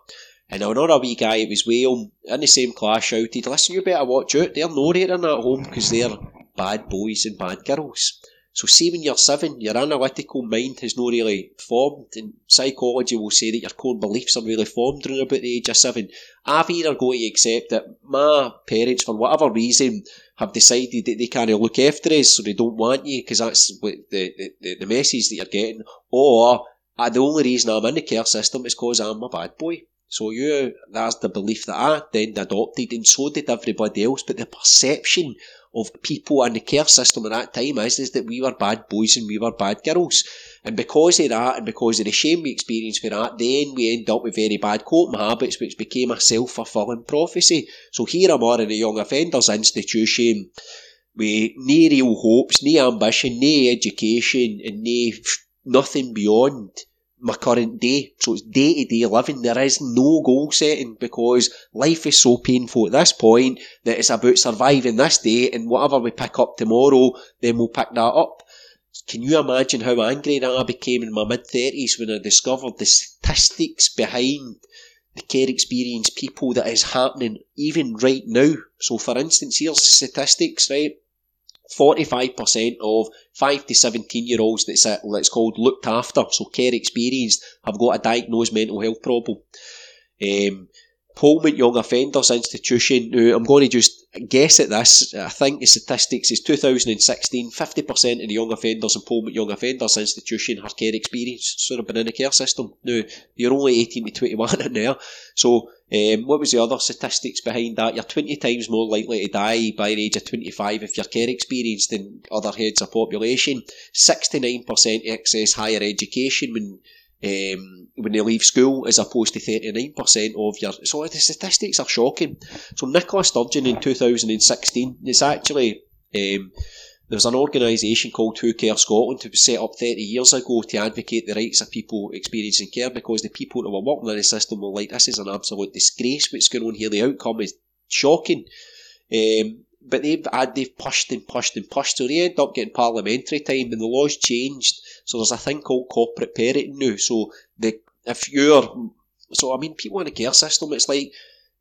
And another wee guy, it was Whale, in the same class shouted, listen, you better watch out, they're no rating at home because they're bad boys and bad girls. So see when you're seven, your analytical mind has not really formed, and psychology will say that your core beliefs are really formed around about the age of seven. I've either got to accept that my parents, for whatever reason, have decided that they can't look after us, so they don't want you, because that's what the, the, the message that you're getting, or uh, the only reason I'm in the care system is because I'm a bad boy. So you, that's the belief that I then adopted, and so did everybody else. But the perception of people in the care system at that time is, is that we were bad boys and we were bad girls. And because of that, and because of the shame we experienced for that, then we end up with very bad coping habits, which became a self-fulfilling prophecy. So here I'm in a young offenders institution, with no real hopes, no ambition, no education, and no, nothing beyond my current day. So it's day to day living. There is no goal setting because life is so painful at this point that it's about surviving this day and whatever we pick up tomorrow, then we'll pick that up. Can you imagine how angry that I became in my mid 30s when I discovered the statistics behind the care experience people that is happening even right now? So, for instance, here's the statistics, right? 45% of 5 to 17 year olds that's uh, let's called looked after, so care experienced, have got a diagnosed mental health problem. Um, Polmont Young Offenders Institution, now I'm going to just guess at this, I think the statistics is 2016, 50% of the young offenders in Polmont Young Offenders Institution have care experience, so they've been in the care system. Now, you're only 18 to 21 in there, so um, what was the other statistics behind that? You're 20 times more likely to die by the age of 25 if you're care experienced than other heads of population. 69% access higher education when um, when they leave school as opposed to 39% of your... So the statistics are shocking. So Nicola Sturgeon in 2016, it's actually... Um, there's an organisation called Who Cares Scotland who was set up 30 years ago to advocate the rights of people experiencing care because the people who were working in the system were like, this is an absolute disgrace what's going on here. The outcome is shocking. Um, but they've they've pushed and pushed and pushed, so they end up getting parliamentary time, and the laws changed. So there's a thing called corporate parenting now. So the if you're, so I mean, people in the care system, it's like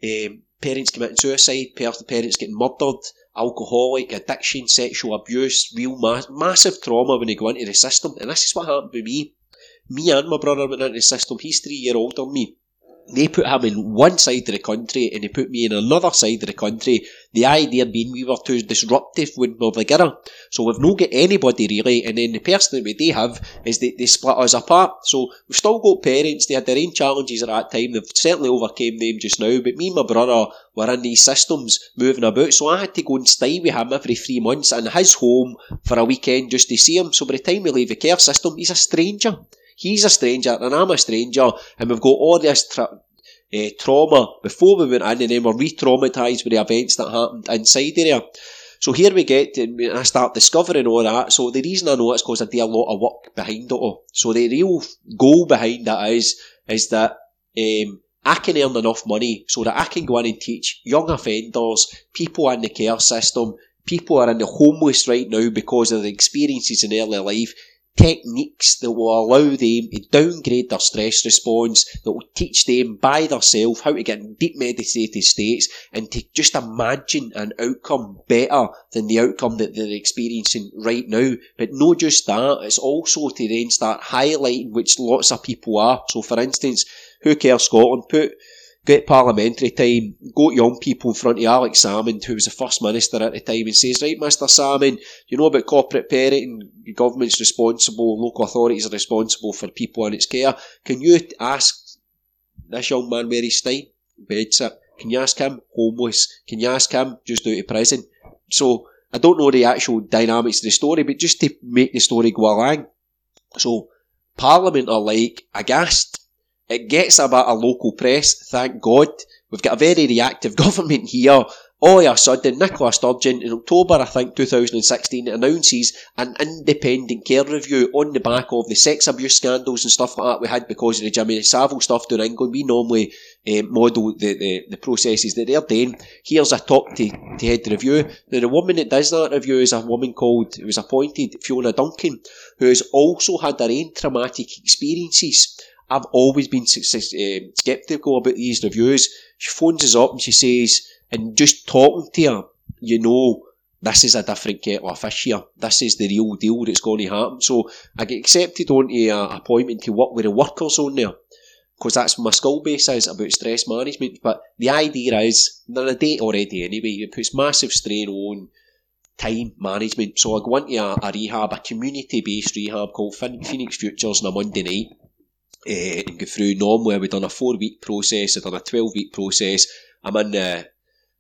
um, parents committing suicide, parents getting murdered, alcoholic, addiction, sexual abuse, real ma- massive trauma when they go into the system. And this is what happened to me. Me and my brother went into the system. He's three year older than me they put him in one side of the country and they put me in another side of the country. The idea being we were too disruptive when we were together. So we've not got anybody really, and then the person that we do have is they, they split us apart. So we've still got parents, they had their own challenges at that time, they've certainly overcame them just now, but me and my brother were in these systems moving about, so I had to go and stay with him every three months in his home for a weekend just to see him. So by the time we leave the care system, he's a stranger. He's a stranger and I'm a stranger, and we've got all this tra- uh, trauma before we went in, and then we're re traumatised with the events that happened inside there. So here we get, and I start discovering all that. So the reason I know it's because I do a lot of work behind it all. So the real goal behind that is, is that um, I can earn enough money so that I can go in and teach young offenders, people in the care system, people are in the homeless right now because of the experiences in early life, techniques that will allow them to downgrade their stress response, that will teach them by themselves how to get in deep meditative states and to just imagine an outcome better than the outcome that they're experiencing right now. But not just that, it's also to then start highlighting which lots of people are. So for instance, Who Cares Scotland put get parliamentary time, go to young people in front of Alex Salmond, who was the First Minister at the time, and says, Right, Mr. Salmond, you know about corporate parenting, the government's responsible, local authorities are responsible for people in its care. Can you ask this young man where he's staying? Bedsit. Can you ask him? Homeless. Can you ask him? Just out of prison. So, I don't know the actual dynamics of the story, but just to make the story go along. So, Parliament are like aghast it gets about a local press, thank God. We've got a very reactive government here. All of a sudden, Nicola Sturgeon, in October, I think, 2016, announces an independent care review on the back of the sex abuse scandals and stuff like that we had because of the Jimmy Savile stuff down England. We normally uh, model the, the, the, processes that they're doing. Here's a top to, to head review. Now, the woman that does that review is a woman called, who was appointed, Fiona Duncan, who has also had her own traumatic experiences I've always been um, sceptical about these reviews. She phones us up and she says, and just talking to her, you know, this is a different kettle of fish here. This is the real deal that's going to happen. So I get accepted onto an appointment to work with the workers on there. Because that's my skill base is about stress management. But the idea is, they're a date already anyway. It puts massive strain on time management. So I go into a, a rehab, a community based rehab called Phoenix Futures on a Monday night uh, and go through. Normally, we've done a four week process, I've done a 12 week process. I'm in uh,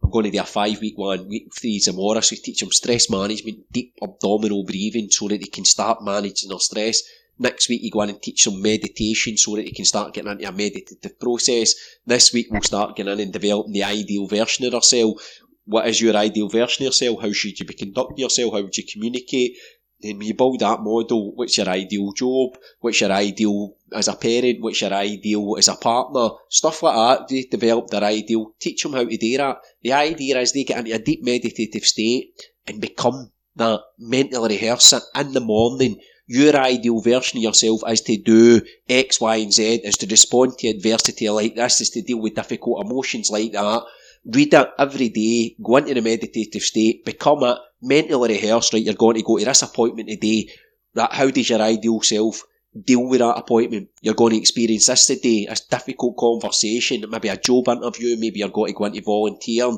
I'm going to do a five week one, week three tomorrow, so we teach them stress management, deep abdominal breathing so that they can start managing their stress. Next week, you go in and teach them meditation so that they can start getting into a meditative process. This week, we'll start getting in and developing the ideal version of themselves. What is your ideal version of yourself? How should you be conducting yourself? How would you communicate? Then we build that model. What's your ideal job? What's your ideal as a parent? What's your ideal as a partner? Stuff like that. They develop their ideal. Teach them how to do that. The idea is they get into a deep meditative state and become that mental rehearse in the morning. Your ideal version of yourself is to do X, Y, and Z, is to respond to adversity like this, is to deal with difficult emotions like that read it every day, go into the meditative state, become it, mentally rehearse, right, you're going to go to this appointment today, that how does your ideal self deal with that appointment? You're going to experience this today, a difficult conversation, maybe a job interview, maybe you're going to go into volunteering,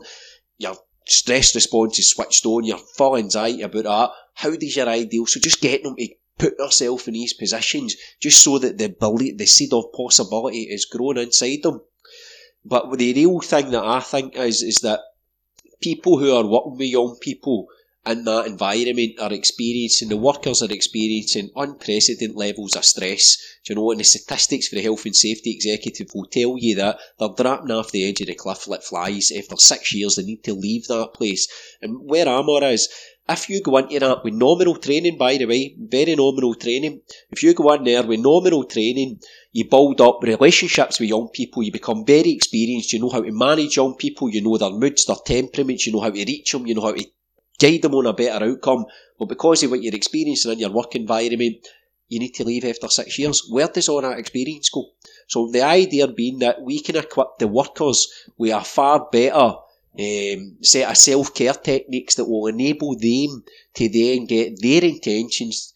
your stress response is switched on, you're full anxiety about that. How does your ideal, so just getting them to put yourself in these positions just so that the belief, the seed of possibility is grown inside them. But the real thing that I think is is that people who are working with young people in that environment are experiencing, the workers are experiencing unprecedented levels of stress. Do you know, and the statistics for the health and safety executive will tell you that they're dropping off the edge of the cliff like flies. After six years, they need to leave that place. And where Armour is, if you go into that with nominal training, by the way, very nominal training, if you go in there with nominal training, you build up relationships with young people, you become very experienced, you know how to manage young people, you know their moods, their temperaments, you know how to reach them, you know how to guide them on a better outcome. But because of what you're experiencing in your work environment, you need to leave after six years. Where does all that experience go? So the idea being that we can equip the workers with a far better um, set of self-care techniques that will enable them to then get their intentions,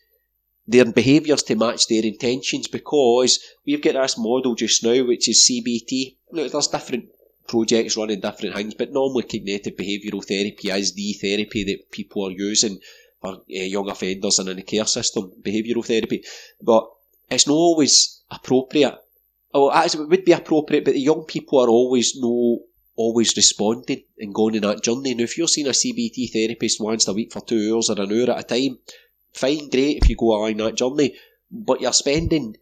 their behaviours to match their intentions because we've got this model just now which is CBT. Look, there's different projects running different things, but normally cognitive behavioural therapy is the therapy that people are using for uh, young offenders and in the care system, behavioural therapy. But it's not always appropriate. Oh, it would be appropriate, but the young people are always no always responding and going on that journey. Now, if you're seeing a CBT therapist once a week for two hours or an hour at a time, fine, great if you go along that journey, but you're spending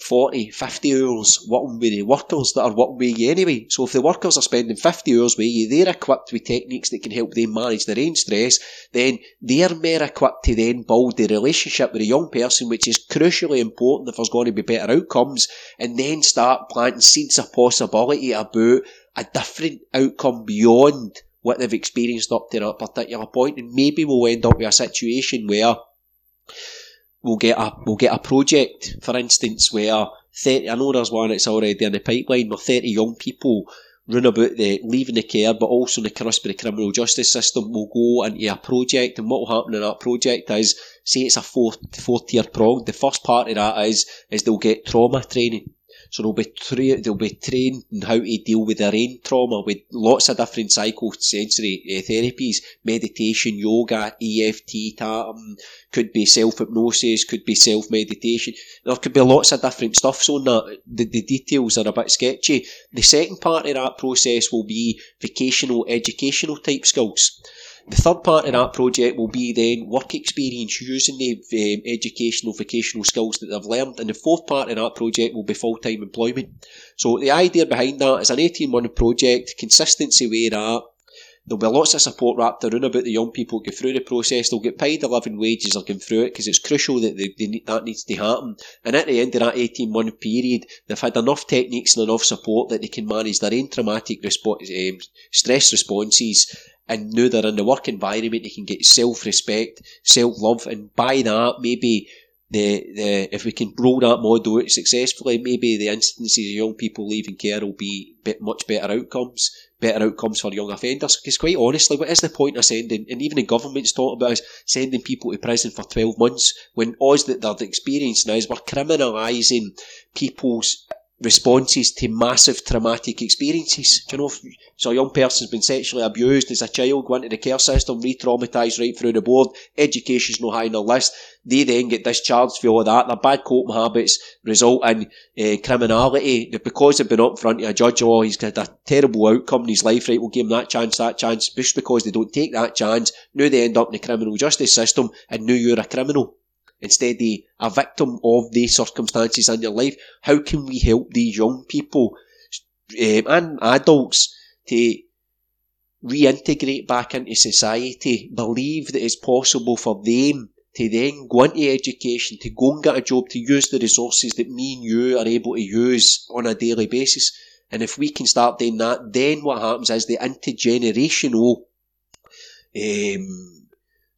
40, 50 hours working with the workers that are working with you anyway. So if the workers are spending 50 hours with you, they're equipped with techniques that can help them manage their own stress, then they're more equipped to then build the relationship with a young person, which is crucially important if there's going to be better outcomes, and then start planting seeds of possibility about a different outcome beyond what they've experienced up to that particular point, and maybe we'll end up with a situation where we'll get a we'll get a project, for instance, where thirty. I know there's one that's already in the pipeline where thirty young people run about the leaving the care, but also the cusp of the criminal justice system will go into a project, and what will happen in that project is, say it's a four four tier prong. The first part of that is is they'll get trauma training. So they'll be tra- they'll be trained in how to deal with their own trauma with lots of different psychosensory uh, therapies, meditation, yoga, EFT, tapping, could be self hypnosis, could be self meditation. There could be lots of different stuff. So that the, the details are a bit sketchy. The second part of that process will be vocational educational type skills. The third part of that project will be then work experience using the um, educational vocational skills that they've learned, and the fourth part of that project will be full time employment. So the idea behind that is an 18 month project, consistency with that. There'll be lots of support wrapped around about the young people go through the process. They'll get paid a living wages or going through it because it's crucial that they, they that needs to happen. And at the end of that 18 month period, they've had enough techniques and enough support that they can manage their own traumatic response, um, stress responses and now they're in the work environment, they can get self respect, self love, and by that, maybe the, the if we can roll that model out successfully, maybe the instances of young people leaving care will be bit much better outcomes, better outcomes for young offenders. Because quite honestly, what is the point of sending, and even the government's talking about sending people to prison for 12 months when all that they're experiencing is we're criminalising people's responses to massive traumatic experiences. Do you know, if, so a young person's been sexually abused as a child, went to the care system, re-traumatised right through the board, education's no high on the list, they then get discharged for all that, their bad coping habits result in uh, criminality, because they've been up front of a judge, oh, he's got a terrible outcome in his life, right, we'll give him that chance, that chance, just because they don't take that chance, now they end up in the criminal justice system, and now you're a criminal instead of a victim of the circumstances in your life. How can we help these young people um, and adults to reintegrate back into society, believe that it's possible for them to then go into education, to go and get a job, to use the resources that me and you are able to use on a daily basis. And if we can start doing that, then what happens is the intergenerational um,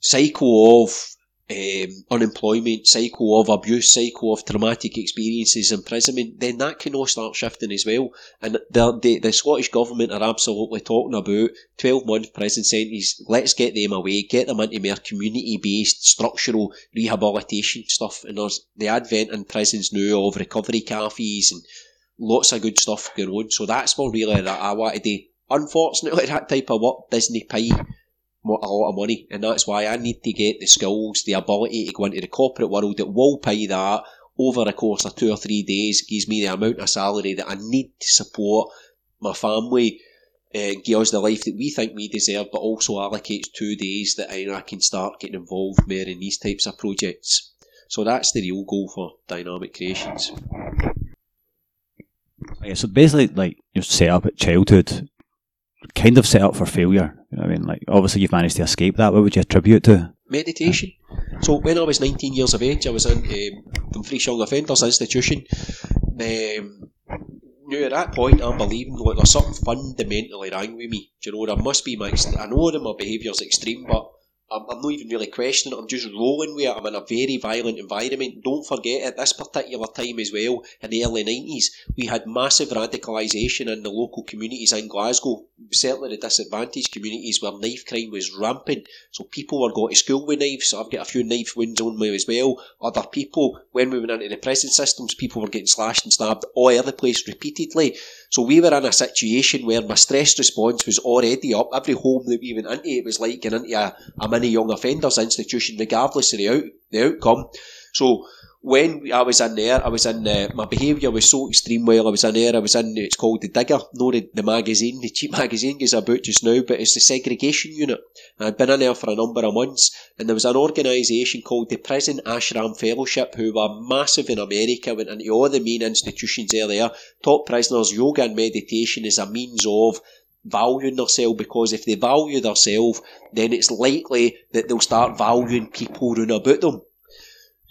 cycle of um, unemployment, cycle of abuse, cycle of traumatic experiences, imprisonment, then that can all start shifting as well. And the, the, the Scottish Government are absolutely talking about 12 month prison sentences. Let's get them away, get them into more community based structural rehabilitation stuff. And there's the advent in prisons now of recovery cafes and lots of good stuff going on. So that's what really that I want to do. Unfortunately, that type of work doesn't pay a lot of money, and that's why I need to get the skills, the ability to go into the corporate world that will pay that over a course of two or three days, gives me the amount of salary that I need to support my family, uh, give us the life that we think we deserve, but also allocates two days that I, I can start getting involved more in these types of projects. So that's the real goal for Dynamic Creations.
Yeah, so basically, like you set up at childhood kind of set up for failure. You know what I mean? Like, obviously, you've managed to escape that. What would you attribute to?
Meditation. So when I was 19 years of age, I was in um, Dumfries Young Offenders Institution. Um, now at that point, I'm believing like there's something fundamentally wrong with me. Do you know, there must be my. I know that my behaviour's extreme, but I'm, I'm not even really questioning it. I'm just rolling with it. I'm in a very violent environment. Don't forget, at this particular time as well, in the early 90s, we had massive radicalisation in the local communities in Glasgow, certainly the disadvantaged communities where knife crime was rampant. So people were going to school with knives. So I've got a few knife wounds on me as well. Other people, when we went into the prison systems, people were getting slashed and stabbed all over the place repeatedly. So we were in a situation where my stress response was already up. Every home that we went into, it was like getting into a, a mini young offenders institution, regardless of the, out, the outcome. So when I was in there, I was in uh, my behaviour was so extreme while I was in there. I was in it's called the Digger, not the, the magazine, the cheap magazine is about just now, but it's the segregation unit. I'd been in there for a number of months, and there was an organisation called the Prison Ashram Fellowship, who were massive in America, went into all the main institutions there, there taught prisoners yoga and meditation as a means of valuing themselves because if they value themselves, then it's likely that they'll start valuing people round about them.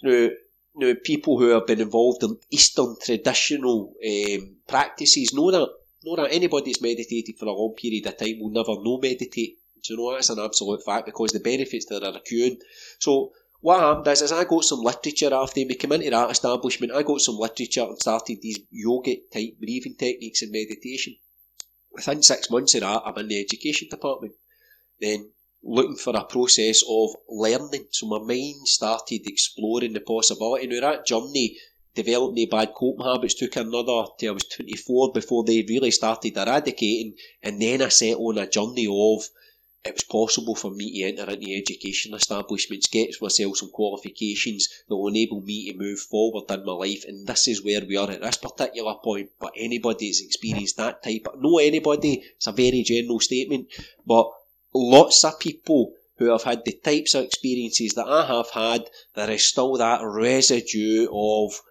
Now, now, people who have been involved in Eastern traditional um, practices know that. Know that anybody that's meditated for a long period of time will never know meditate. Do you know that's an absolute fact because the benefits that are accruing. So what happened is, is I got some literature after me came into that establishment. I got some literature and started these yogic type breathing techniques and meditation. Within six months of that, I'm in the education department. Then looking for a process of learning. So my mind started exploring the possibility. Now that journey developed me bad coping habits took another till I was 24 before they really started eradicating and then I set on a journey of it was possible for me to enter into education establishments, get myself some qualifications that will enable me to move forward in my life and this is where we are at this particular point. But anybody that's experienced that type no anybody, it's a very general statement, but lots of people who have had the types of experiences that I have had, there is still that residue of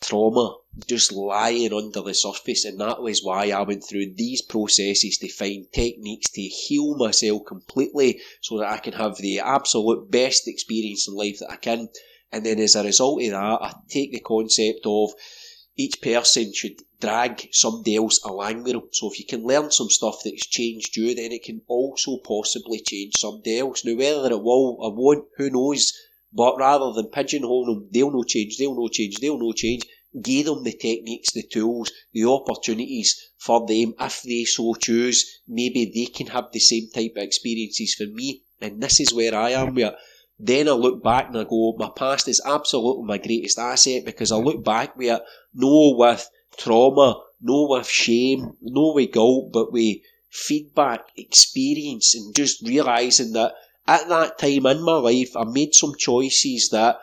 trauma just lying under the surface, and that was why I went through these processes to find techniques to heal myself completely so that I can have the absolute best experience in life that I can. And then as a result of that, I take the concept of each person should drag somebody else along with them. So if you can learn some stuff that's changed you, then it can also possibly change somebody else. Now whether it will or won't, who knows? But rather than pigeonhole them, they'll no change, they'll no change, they'll no change. Give them the techniques, the tools, the opportunities for them if they so choose. Maybe they can have the same type of experiences for me. And this is where I am with then I look back and I go, my past is absolutely my greatest asset because I look back with it, no with trauma, no with shame, no with guilt, but with feedback, experience, and just realising that at that time in my life, I made some choices that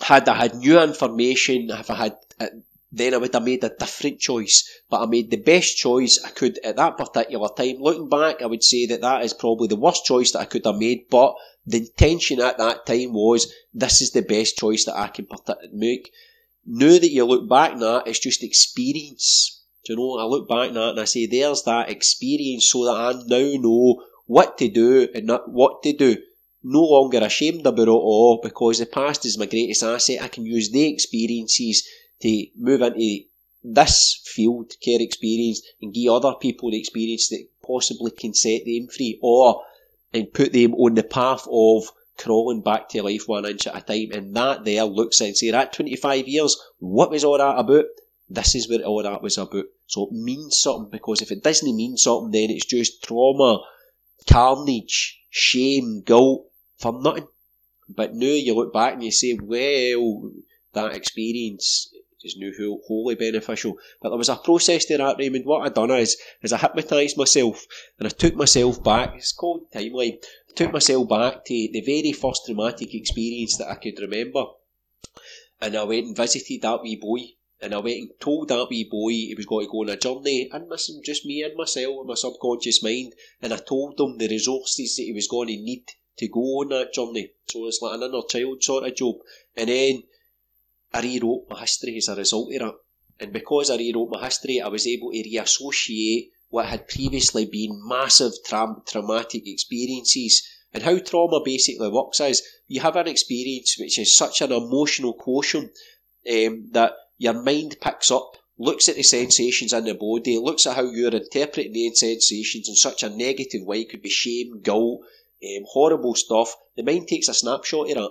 had I had new information, if I had, uh, then I would have made a different choice. But I made the best choice I could at that particular time. Looking back, I would say that that is probably the worst choice that I could have made, but the intention at that time was this is the best choice that I can uh, make. Now that you look back that, it's just experience. Do you know? I look back that and I say, there's that experience so that I now know what to do and not what to do. No longer ashamed about it all because the past is my greatest asset. I can use the experiences to move into this field care experience and give other people the experience that possibly can set them free or and put them on the path of crawling back to life one inch at a time. And that there looks and say, at 25 years, what was all that about? This is what all that was about. So it means something because if it doesn't mean something, then it's just trauma, carnage, shame, guilt for nothing. But now you look back and you say, well, that experience is now wholly beneficial. But there was a process there that, Raymond. What I done is, is I hypnotised myself and I took myself back. It's called timeline. I took myself back to the very first traumatic experience that I could remember. And I went and visited that wee boy. And I went and told that wee boy he was going to go on a journey, and missing just me and myself and my subconscious mind. And I told him the resources that he was going to need to go on that journey. So it's like an inner child sort of job. And then I rewrote my history as a result of that. And because I rewrote my history, I was able to reassociate what had previously been massive tra- traumatic experiences. And how trauma basically works is you have an experience which is such an emotional quotient um, that your mind picks up, looks at the sensations in the body, looks at how you're interpreting the sensations in such a negative way, it could be shame, guilt, um, horrible stuff. The mind takes a snapshot of that,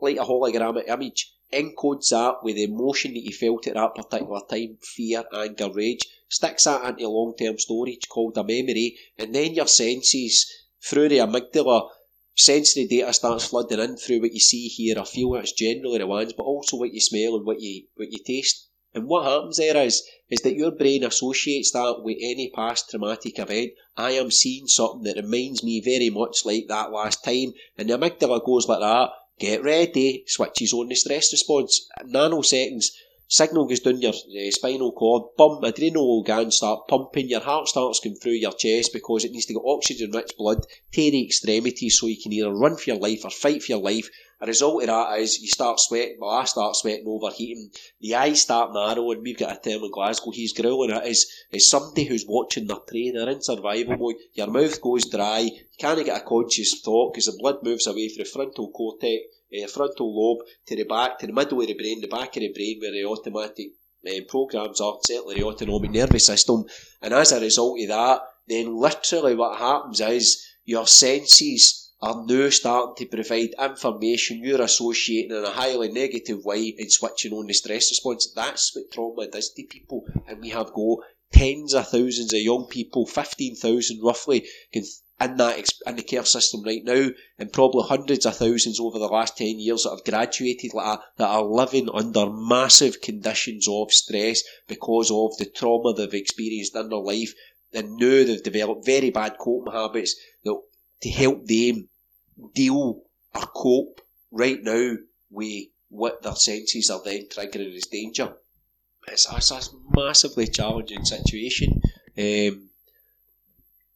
like a hologramic image, encodes that with the emotion that you felt at that particular time fear, anger, rage sticks that into long term storage called a memory, and then your senses, through the amygdala, sensory data starts flooding in through what you see, hear, or feel. That's generally the ones, but also what you smell and what you what you taste. And what happens there is is that your brain associates that with any past traumatic event. I am seeing something that reminds me very much like that last time, and the amygdala goes like that. Get ready, switches on the stress response. Nanoseconds, signal goes down your uh, spinal cord, bum, adrenal glands start pumping, your heart starts going through your chest because it needs to get oxygen rich blood to the extremities so you can either run for your life or fight for your life. A result of that is you start sweating, well, I start sweating, overheating, the eyes start narrowing. We've got a term in Glasgow, he's growling it is, is somebody who's watching their prey, they're in survival mode. Your mouth goes dry, you can't get a conscious thought because the blood moves away through the frontal cortex uh, frontal lobe to the back, to the middle of the brain, the back of the brain where the automatic um, programs are, certainly the autonomic nervous system. And as a result of that, then literally what happens is your senses are now starting to provide information you're associating in a highly negative way and switching on the stress response. That's what trauma does to people. And we have got tens of thousands of young people, 15,000 roughly, in that in the care system right now, and probably hundreds of thousands over the last ten years that have graduated like that, that are living under massive conditions of stress because of the trauma they've experienced in their life, and now they've developed very bad coping habits that to help them deal or cope right now with what their senses are then triggering as danger. It's, it's a massively challenging situation. Um,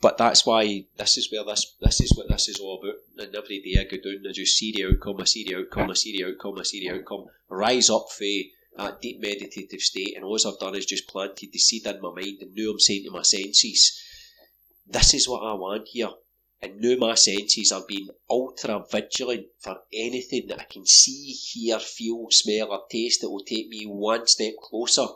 but that's why this is where this this is what this is all about. And every day I go down, I just see the outcome, I see the outcome, I see the outcome, I see the outcome. Rise up for that deep meditative state, and all I've done is just planted the seed in my mind, and now I'm saying to my senses, "This is what I want here." And now my senses are being ultra vigilant for anything that I can see, hear, feel, smell, or taste that will take me one step closer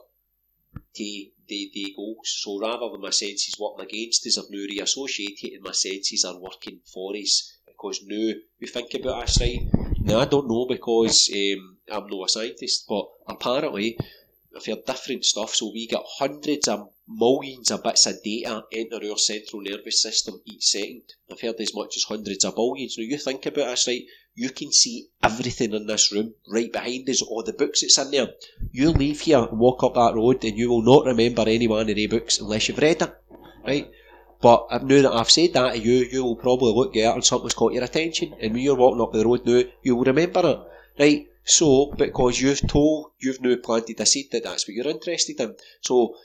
to the, the goals. So rather than my senses working against us, I've now reassociated and my senses are working for us. Because now we think about us, right? Now I don't know because um, I'm not a scientist, but apparently I've heard different stuff. So we get hundreds of millions of bits of data enter our central nervous system each second. I've heard as much as hundreds of billions. Now you think about us, right? You can see everything in this room right behind us, all the books that's in there. You leave here and walk up that road and you will not remember any one of the books unless you've read them, right? But I've now that I've said that to you, you will probably look at it and something's caught your attention. And when you're walking up the road now, you will remember it, right? So, because you've told, you've now planted a seed that that's what you're interested in. So,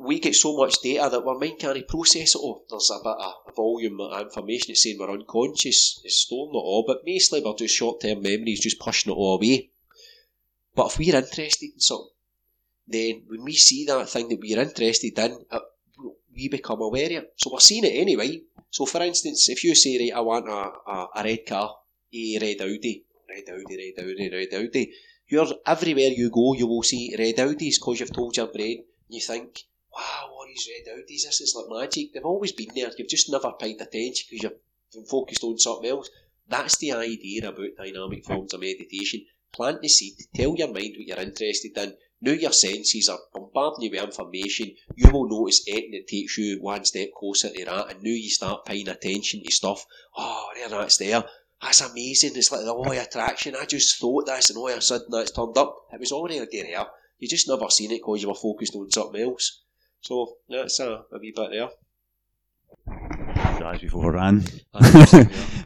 we get so much data that our mind can't process it all. There's a bit of volume of information that's saying we're unconscious is storing it all, but mostly we're just short term memories, just pushing it all away. But if we're interested in something, then when we see that thing that we're interested in, we become aware of it. So we're seeing it anyway. So for instance, if you say, right, I want a, a, a red car, a red Audi, red Audi, red Audi, red Audi, you're everywhere you go, you will see red Audis because you've told your brain, you think, wow, all these red Audis, this is like magic. They've always been there. You've just never paid attention because you've been focused on something else. That's the idea about dynamic forms of meditation. Plant the seed, tell your mind what you're interested in. Now your senses are bombarding you with information. You will notice anything that takes you one step closer to that, and now you start paying attention to stuff. Oh, there, that's there. That's amazing. It's like the law of attraction. I just thought this, and all of a sudden that's turned up. It was already there. You just never seen it because you were focused on something else. So that's a, a wee bit there.
As before ran.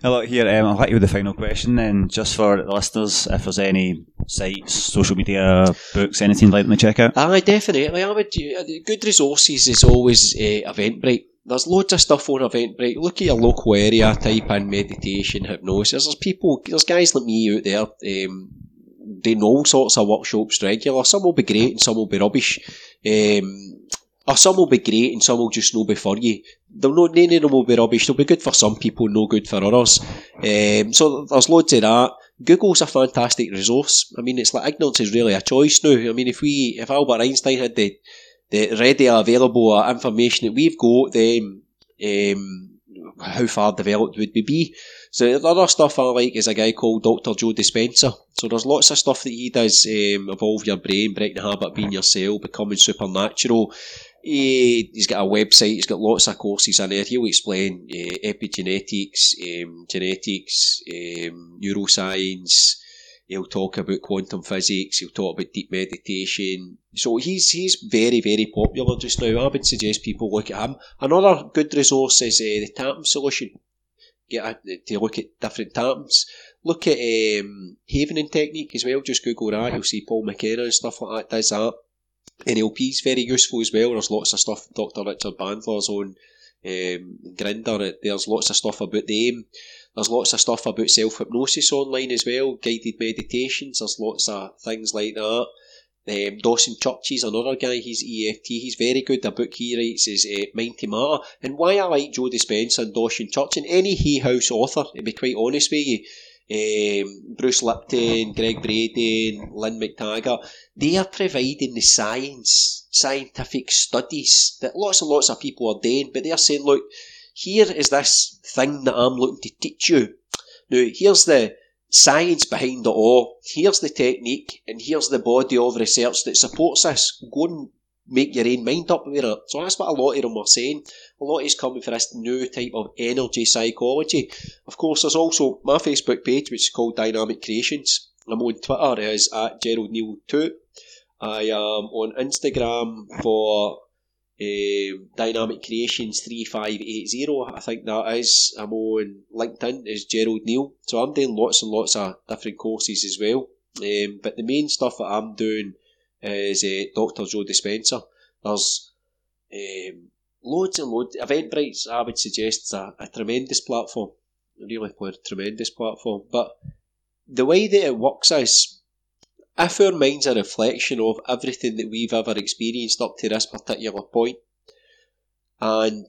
Hello here. Um, I'll hit you with the final question then, just for the listeners, if there's any sites, social media, books, anything like them to check out.
Aye, definitely. I would. Uh, good resources is always uh, Eventbrite. There's loads of stuff on Eventbrite. Look at your local area, type in meditation, hypnosis. There's people, there's guys like me out there. Um, doing all sorts of workshops regular. Some will be great and some will be rubbish. Um, or some will be great and some will just no be for you. They'll not, none of them will be rubbish. They'll be good for some people, no good for others. Um, so there's loads of that. Google's a fantastic resource. I mean, it's like ignorance is really a choice now. I mean, if we, if Albert Einstein had the, the ready available information that we've got, then um, how far developed would we be? So the other stuff I like is a guy called Dr. Joe Dispenza. So there's lots of stuff that he does, um, evolve your brain, breaking the habit being yourself, becoming supernatural. He, has got a website, he's got lots of courses in there. He'll explain uh, epigenetics, um, genetics, um, neuroscience, He'll talk about quantum physics. He'll talk about deep meditation. So he's he's very very popular just now. I would suggest people look at him. Another good resource is uh, the Tapping Solution. Get a, to look at different tampons. Look at um, havening technique as well. Just Google that. You'll see Paul McKenna and stuff like that does that. NLP is very useful as well. There's lots of stuff. Dr. Richard Bandler's on um, Grinder. There's lots of stuff about them. There's lots of stuff about self hypnosis online as well, guided meditations. There's lots of things like that. Um, Dawson Church is another guy, he's EFT, he's very good. The book he writes is uh, Mind to Matter. And why I like Joe Dispenza and Dawson Church and any Hay House author, to be quite honest with you, um, Bruce Lipton, Gregg Braden, Lynne McTaggart, they are providing the science, scientific studies that lots and lots of people are doing, but they're saying, look, here is this thing that I'm looking to teach you. Now, here's the science behind it all. Here's the technique, and here's the body of research that supports this. Go and make your own mind up with it. So that's what a lot of them are saying. A lot is coming for this new type of energy psychology. Of course, there's also my Facebook page, which is called Dynamic Creations. I'm on Twitter as at Gerald Neil 2. I am on Instagram for um, Dynamic Creations 3580, I think that is. I'm on LinkedIn as Gerald Neil. So I'm doing lots and lots of different courses as well. Um, but the main stuff that I'm doing is uh, Dr. Joe Dispenza. There's um, loads and loads. Eventbrite's, I would suggest, is a, a tremendous platform. Really quite a tremendous platform. But the way that it works is if our mind's a reflection of everything that we've ever experienced up to this particular point, and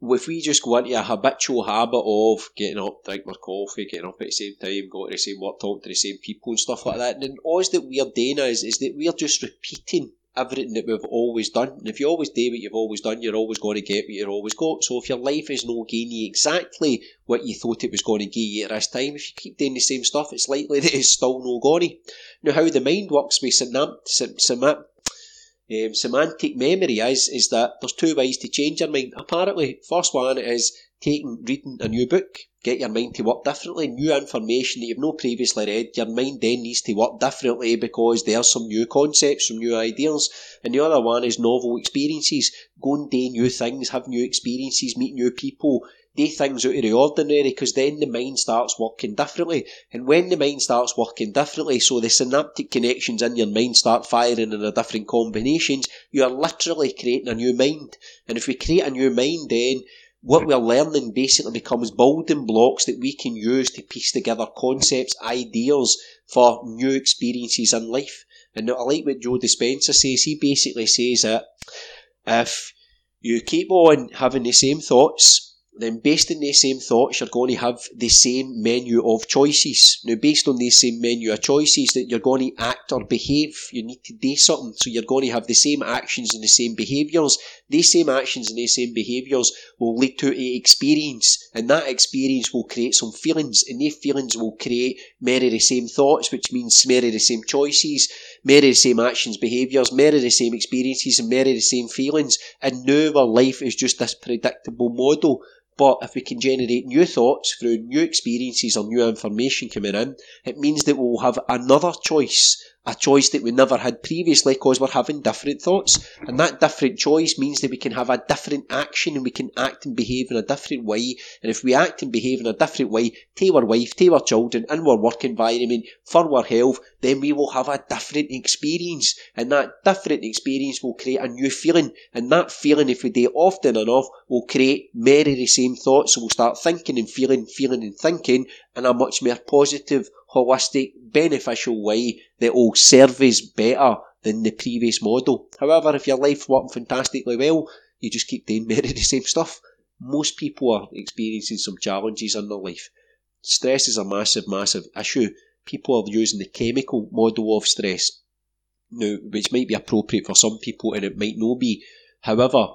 if we just go into a habitual habit of getting up, drinking our coffee, getting up at the same time, going to the same work, talking to the same people and stuff like that, then all that we're doing is, is that we're just repeating everything that we've always done. And if you always do what you've always done, you're always going to get what you've always got. So if your life is not giving you exactly what you thought it was going to give you at this time, if you keep doing the same stuff, it's likely that it's still not going. Now, how the mind works with synaptic um, semantic memory is is that there's two ways to change your mind. Apparently, first one is taking reading a new book, get your mind to work differently, new information that you've not previously read, your mind then needs to work differently because there's some new concepts, some new ideas. And the other one is novel experiences. Go and do new things, have new experiences, meet new people, do things out of the ordinary because then the mind starts working differently. And when the mind starts working differently, so the synaptic connections in your mind start firing in a different combinations, you are literally creating a new mind. And if we create a new mind, then what we're learning basically becomes building blocks that we can use to piece together concepts, ideas for new experiences in life. And I like what Joe Dispenza says. He basically says that if you keep on having the same thoughts, then based on these same thoughts, you're going to have the same menu of choices. Now, based on these same menu of choices, that you're going to act or behave, you need to do something. So you're going to have the same actions and the same behaviours. These same actions and these same behaviours will lead to a experience, and that experience will create some feelings, and these feelings will create many the same thoughts, which means many the same choices, many the same actions, behaviours, many the same experiences, and many the same feelings. And now our life is just this predictable model but if we can generate new thoughts through new experiences or new information coming in, it means that we'll have another choice a choice that we never had previously because we're having different thoughts. And that different choice means that we can have a different action and we can act and behave in a different way. And if we act and behave in a different way to our wife, to our children, in our work environment, for our health, then we will have a different experience. And that different experience will create a new feeling. And that feeling, if we do it often enough, will create many the same thoughts. So we'll start thinking and feeling, feeling and thinking in a much more positive, holistic, beneficial way that will serve us better than the previous model. However, if your life working fantastically well, you just keep doing more of the same stuff. Most people are experiencing some challenges in their life. Stress is a massive, massive issue. People are using the chemical model of stress now, which might be appropriate for some people and it might not be. However,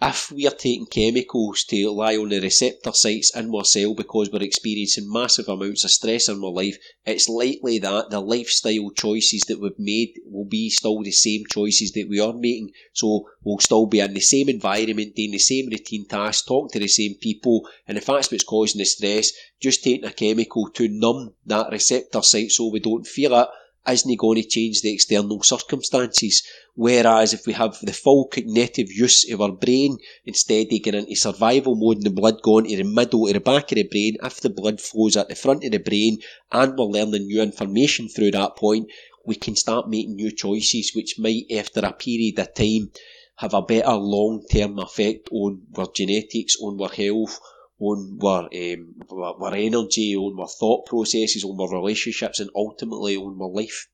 if we are taking chemicals to lie on the receptor sites in our cell because we're experiencing massive amounts of stress in our life, it's likely that the lifestyle choices that we've made will be still the same choices that we are making. So we'll still be in the same environment, doing the same routine tasks, talking to the same people, and if that's what's causing the stress, just taking a chemical to numb that receptor site so we don't feel it isn't going to change the external circumstances. Whereas if we have the full cognitive use of our brain, instead of getting into survival mode and the blood going to the middle or the back of the brain, if the blood flows at the front of the brain and we're learning new information through that point, we can start making new choices which might, after a period of time, have a better long-term effect on our genetics, on our health, on our, um, our energy, on our thought processes, on our relationships, and ultimately on our life.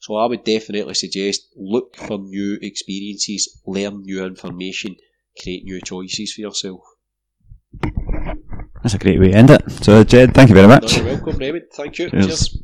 So I would definitely suggest look for new experiences, learn new information, create new choices for yourself.
That's a great way to end it. So, Ged, thank you very much.
No, you're welcome, Raymond. Thank you.
Cheers.
Cheers.